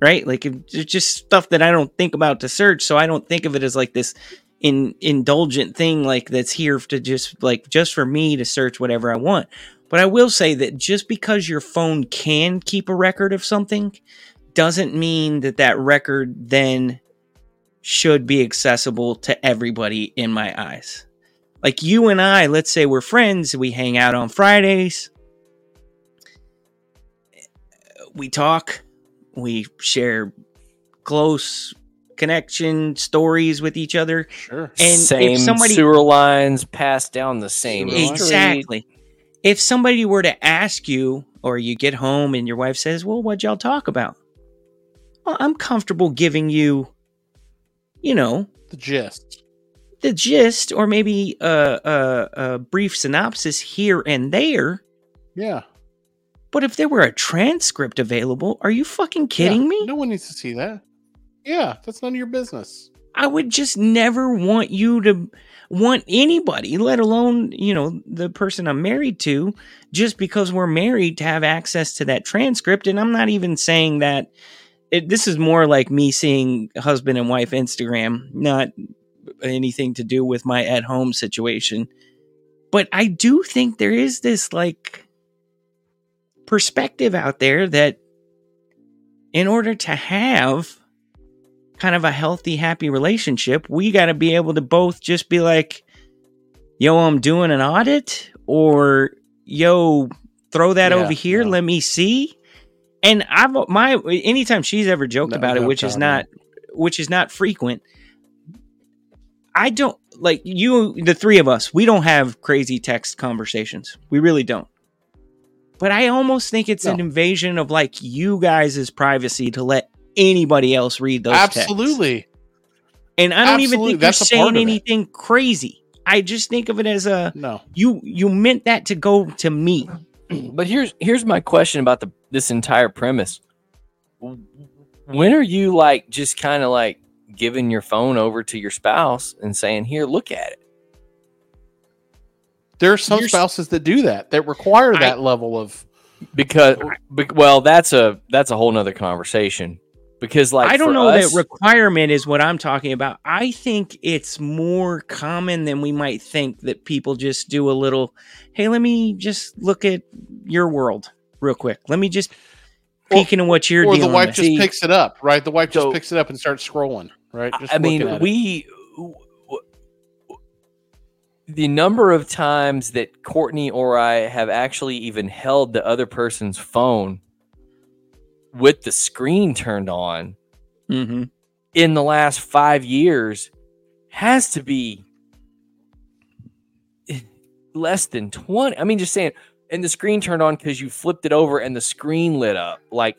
S2: right? Like, it's just stuff that I don't think about to search, so I don't think of it as like this in indulgent thing like that's here to just like just for me to search whatever I want. But I will say that just because your phone can keep a record of something doesn't mean that that record then should be accessible to everybody in my eyes. Like you and I, let's say we're friends, we hang out on Fridays. We talk, we share close connection stories with each other.
S1: Sure.
S2: And if
S3: same
S2: somebody-
S3: sewer lines passed down the same
S1: exactly.
S3: street.
S2: If somebody were to ask you, or you get home and your wife says, Well, what'd y'all talk about? Well, I'm comfortable giving you, you know,
S1: The gist.
S2: the gist or maybe a, a, a brief synopsis here and there.
S1: Yeah.
S2: But if there were a transcript available, are you fucking kidding
S1: Yeah.
S2: me?
S1: No one needs to see that. Yeah, that's none of your business.
S2: I would just never want you to want anybody, let alone, you know, the person I'm married to, just because we're married to have access to that transcript. And I'm not even saying that it, this is more like me seeing husband and wife Instagram, not anything to do with my at home situation. But I do think there is this like perspective out there that in order to have kind of a healthy, happy relationship, we got to be able to both just be like, yo, I'm doing an audit, or yo, throw that
S1: Yeah,
S2: over here,
S1: yeah.
S2: let me see. And I've my anytime she's ever joked
S1: No,
S2: about it,
S1: no
S2: which is not which is not frequent. I don't like you, the three of us, we don't have crazy text conversations. We really don't. But I almost think it's an invasion of like you guys' privacy to let anybody else read those texts.
S1: Absolutely.
S2: And I don't even
S1: Absolutely,
S2: think you're
S1: that's a part
S2: saying
S1: of it.
S2: anything crazy. I just think of it as a
S1: No.
S2: you you meant that to go to me.
S3: But here's here's my question about the this entire premise. When are you like just kind of like giving your phone over to your spouse and saying, "Here, look at it"?
S1: There are some
S2: You're
S1: spouses that do that, that require
S2: I-
S1: that level of
S3: Because well, that's a that's a whole nother conversation. Because like
S2: I don't know
S3: us-
S2: that requirement is what I'm talking about. I think it's more common than we might think that people just do a little, hey, let me just look at your world real quick. Let me just
S1: Or-
S2: peek into what you're doing.
S1: or the wife
S2: with.
S1: just
S3: See-
S1: picks it up, right? The wife just
S3: So-
S1: picks it up and starts scrolling, right? Just
S3: I mean, we the number of times that Courtney or I have actually even held the other person's phone with the screen turned on
S2: Mm-hmm.
S3: in the last five years has to be less than 20. I mean, just saying, and the screen turned on because you flipped it over and the screen lit up. Like,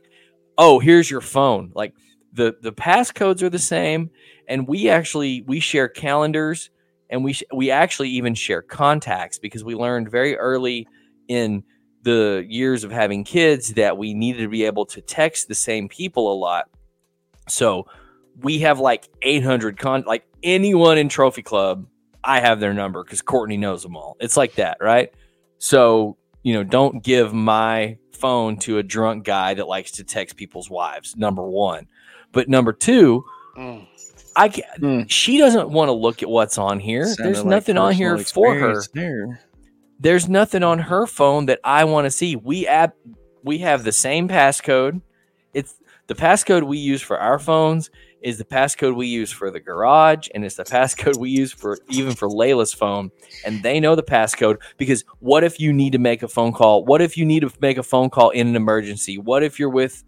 S3: oh, here's your phone. Like the the passcodes are the same, and we actually we share calendars, and we sh- we actually even share contacts because we learned very early in the years of having kids that we needed to be able to text the same people a lot. So we have like 800 con like anyone in trophy club i have their number because courtney knows them all it's like that right so you know don't give my phone to a drunk guy that likes to text people's wives number one but number two
S1: Mm.
S3: i
S2: Hmm.
S3: she doesn't want to look at what's on here there's nothing on here for her
S2: There.
S3: There's nothing on her phone that I want to see. We app we have the same passcode. It's the passcode we use for our phones is the passcode we use for the garage and it's the passcode we use for even for Layla's phone and they know the passcode because what if you need to make a phone call? What if you need to make a phone call in an emergency? What if you're with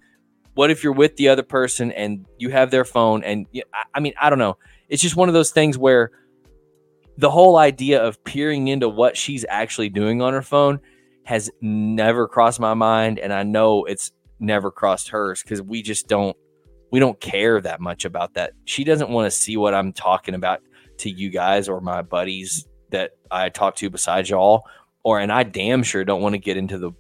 S3: what if you're with the other person and you have their phone and I mean I don't know. It's just one of those things where the whole idea of peering into what she's actually doing on her phone has never crossed my mind and i know it's never crossed hers because we just don't we don't care that much about that. She doesn't want to see what i'm talking about to you guys or my buddies that i talk to besides y'all or and i damn sure don't want to get into the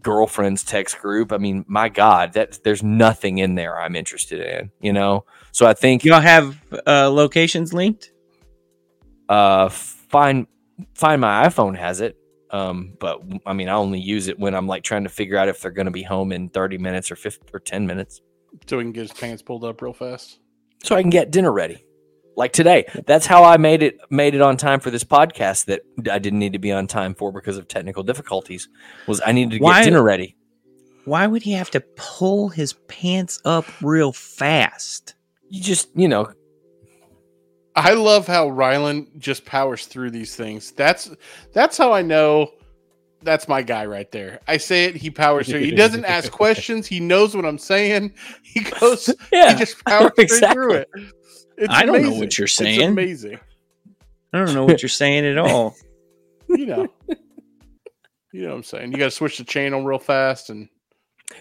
S3: girlfriends text group. I mean my god that there's nothing in there i'm interested in you know? So i think
S2: Y'all have uh, locations linked?
S3: Uh, find find my iPhone has it. Um, but I mean, I only use it when I'm like trying to figure out if they're going to be home in 30 minutes or 50 or 10 minutes,
S1: So he can get his pants pulled up real fast.
S3: so I can get dinner ready. Like today, that's how I made it made it on time for this podcast that I didn't need to be on time for because of technical difficulties. Was I needed to get dinner ready?
S2: Why would he have to pull his pants up real fast?
S3: You just you know
S1: I love how Rylan just powers through these things. That's that's how I know that's my guy right there. I say it, he powers through. He doesn't ask questions. He knows what I'm saying. He goes,
S3: yeah
S1: he just powers
S3: Exactly.
S1: through it. It's
S2: I don't know what you're saying.
S1: It's
S2: saying.
S1: amazing.
S2: I don't know what you're saying at all.
S1: You know. You know what I'm saying? You got to switch the channel real fast, and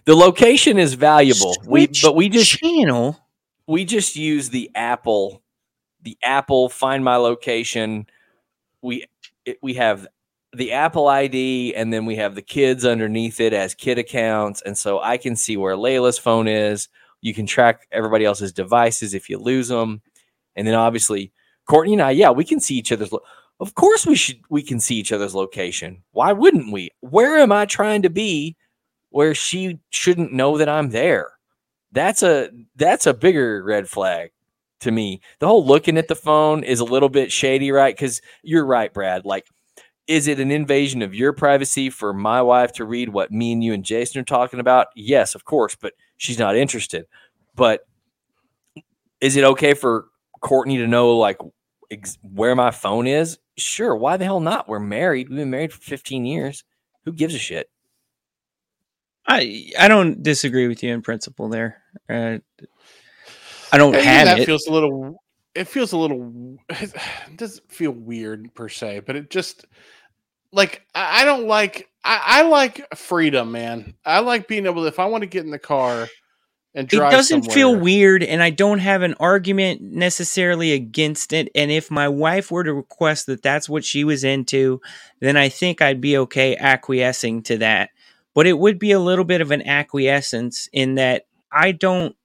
S3: the location is valuable. we but we just
S2: channel.
S3: we just use the Apple, the Apple Find My Location. We it, we have the Apple ID, and then we have the kids underneath it as kid accounts, and so I can see where Layla's phone is. You can track everybody else's devices if you lose them, and then obviously Courtney and I, yeah, we can see each other's. Lo- of course, we should. We can see each other's location. Why wouldn't we? Where am I trying to be? Where she shouldn't know that I'm there that's a that's a bigger red flag to me. The whole looking at the phone is a little bit shady, right? Because you're right, Brad. Like, is it an invasion of your privacy for my wife to read what me and you and Jason are talking about? Yes, of course, but she's not interested. But is it okay for Courtney to know like ex- where my phone is? Sure. Why the hell not? We're married. We've been married for 15 years. Who gives a shit?
S2: I I don't disagree with you in principle there. Uh, I don't
S1: Even
S2: have
S1: that
S2: it.
S1: feels a little. It feels a little. It doesn't feel weird per se, but it just like I, I don't like. I, I like freedom, man. I like being able to. If I want to get in the car and
S2: it doesn't feel weird and i don't have an argument necessarily against it and if my wife were to request that that's what she was into then i think i'd be okay acquiescing to that but it would be a little bit of an acquiescence in that i don't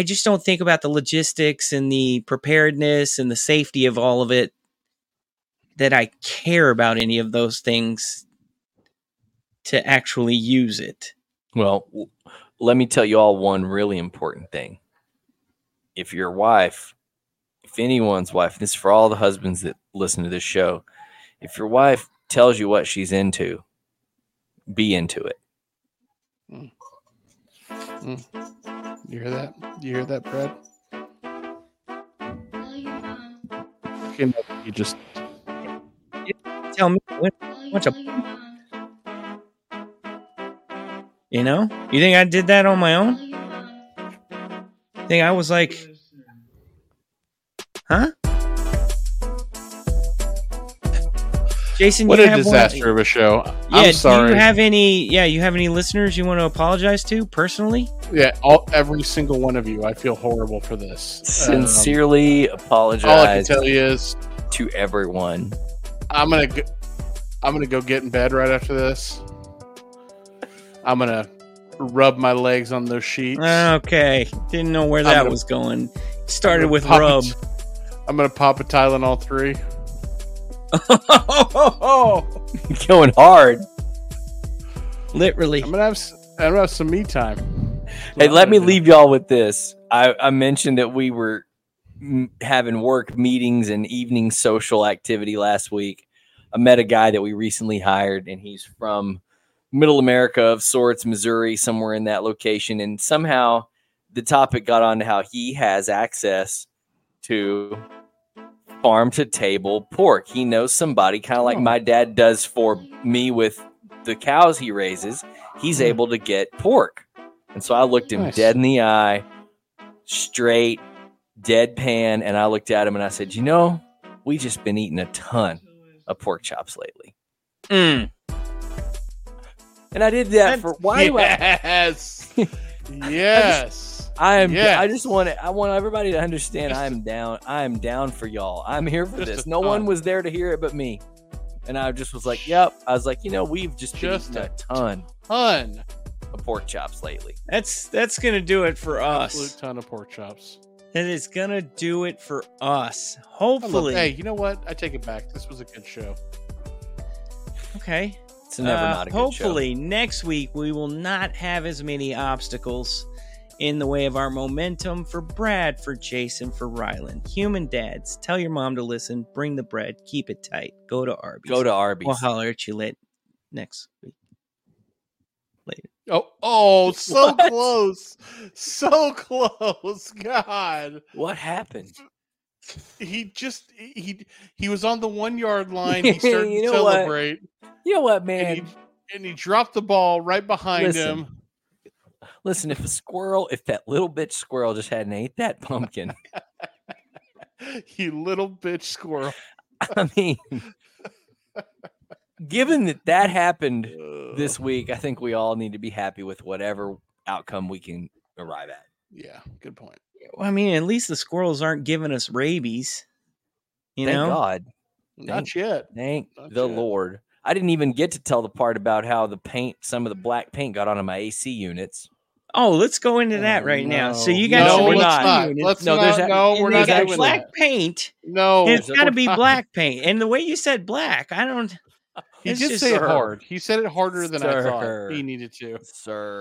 S2: i just don't think about the logistics and the preparedness and the safety of all of it that i care about any of those things to actually use it
S3: Well, let me tell you all one really important thing. If your wife, if anyone's wife, this is for all the husbands that listen to this show, if your wife tells you what she's into, be into it. Mm. Mm.
S1: You hear that? You hear that, Brad? You you just
S2: tell me what bunch of you know you think i did that on my own Think I was like, huh? Jason,
S1: What
S2: you
S1: a
S2: have one-
S1: disaster of a show.
S2: yeah,
S1: I'm sorry.
S2: Do you have any? Yeah, you have any listeners you want to apologize to personally?
S1: yeah, all, every single one of you. I feel horrible for this. Um,
S3: Sincerely
S1: all I can tell you is
S3: to everyone.
S1: I'm gonna go, I'm gonna go get in bed right after this. I'm gonna rub my legs on those sheets.
S2: Okay, didn't know where that
S1: gonna-
S2: was going. Started with
S1: gonna
S2: rub.
S1: pop a- I'm gonna pop a Tylenol three.
S3: Going hard.
S2: Literally.
S1: I'm gonna have I'm gonna have some me time.
S3: Hey, let me leave y'all with this. I, I mentioned that we were m- having work meetings and evening social activity last week. I met a guy that we recently hired, and he's from Middle America of sorts, Missouri, somewhere in that location. And somehow the topic got on to how he has access to farm to table pork. He knows somebody, kind of like
S1: Oh.
S3: my dad does for me with the cows he raises. He's
S1: Hmm.
S3: able to get pork. And so I looked him
S1: Nice.
S3: dead in the eye, straight, deadpan, and I looked at him and I said, You know, we just been eating a ton of pork chops lately.
S2: Mm.
S3: And I did that for why do I
S1: Yes. yes.
S3: I am I just want to, I want everybody to understand I am down. I am down for y'all. I'm here for
S1: Just
S3: this. No one was there to hear it but me. And I just was like, Yep. I was like, you know, we've just been
S1: Just
S3: eating a
S1: a
S3: ton
S1: Ton.
S3: of pork chops lately.
S2: That's that's gonna do it for
S1: Absolute
S2: us.
S1: ton of pork chops.
S2: That is gonna do it for us.
S1: I love-
S2: Hopefully.
S1: hey, you know what? I take it back. This was a good show.
S2: Okay.
S3: It's never
S2: Uh,
S3: not a good show.
S2: hopefully next week we will not have as many obstacles in the way of our momentum for Brad, for Jason, for Rylan. Human dads, tell your mom to listen. Bring the bread. Keep it tight. Go to Arby's.
S3: Go to Arby's.
S2: We'll holler at you late next week. Later.
S1: Oh, oh, so
S3: What?
S1: close. So close. God.
S3: what happened?
S1: He just he he was on the one yard line. He started
S3: You
S1: to
S3: know what,
S1: celebrate.
S3: You know what,
S1: And
S3: man?
S1: he, and he dropped the ball right behind
S3: Listen.
S1: him.
S3: Listen, if a squirrel, if that little bitch squirrel just hadn't ate that pumpkin,
S1: you little bitch squirrel.
S3: I mean, given that that happened this week, I think we all need to be happy with whatever outcome we can arrive at.
S1: Yeah, good point.
S2: Well, I mean, at least the squirrels aren't giving us rabies. You
S3: Thank
S2: know?
S3: God.
S1: Not yet.
S3: Thank
S1: Not
S3: the
S1: yet.
S3: Lord. I didn't even get to tell the part about how the paint, some of the black paint got onto my AC units.
S2: Oh, let's go into oh, that
S1: Oh,
S2: right now. So you got
S3: No,
S2: AC
S3: not.
S1: not. Let's
S3: No,
S1: not.
S3: there's a-
S1: no, we're not doing
S2: black
S1: that.
S2: paint.
S1: No,
S2: it's got to be
S1: not.
S2: black paint. And the way you said black, I don't.
S1: He did
S2: just
S1: say it hard. He said it harder than I thought he needed to.
S3: Sir.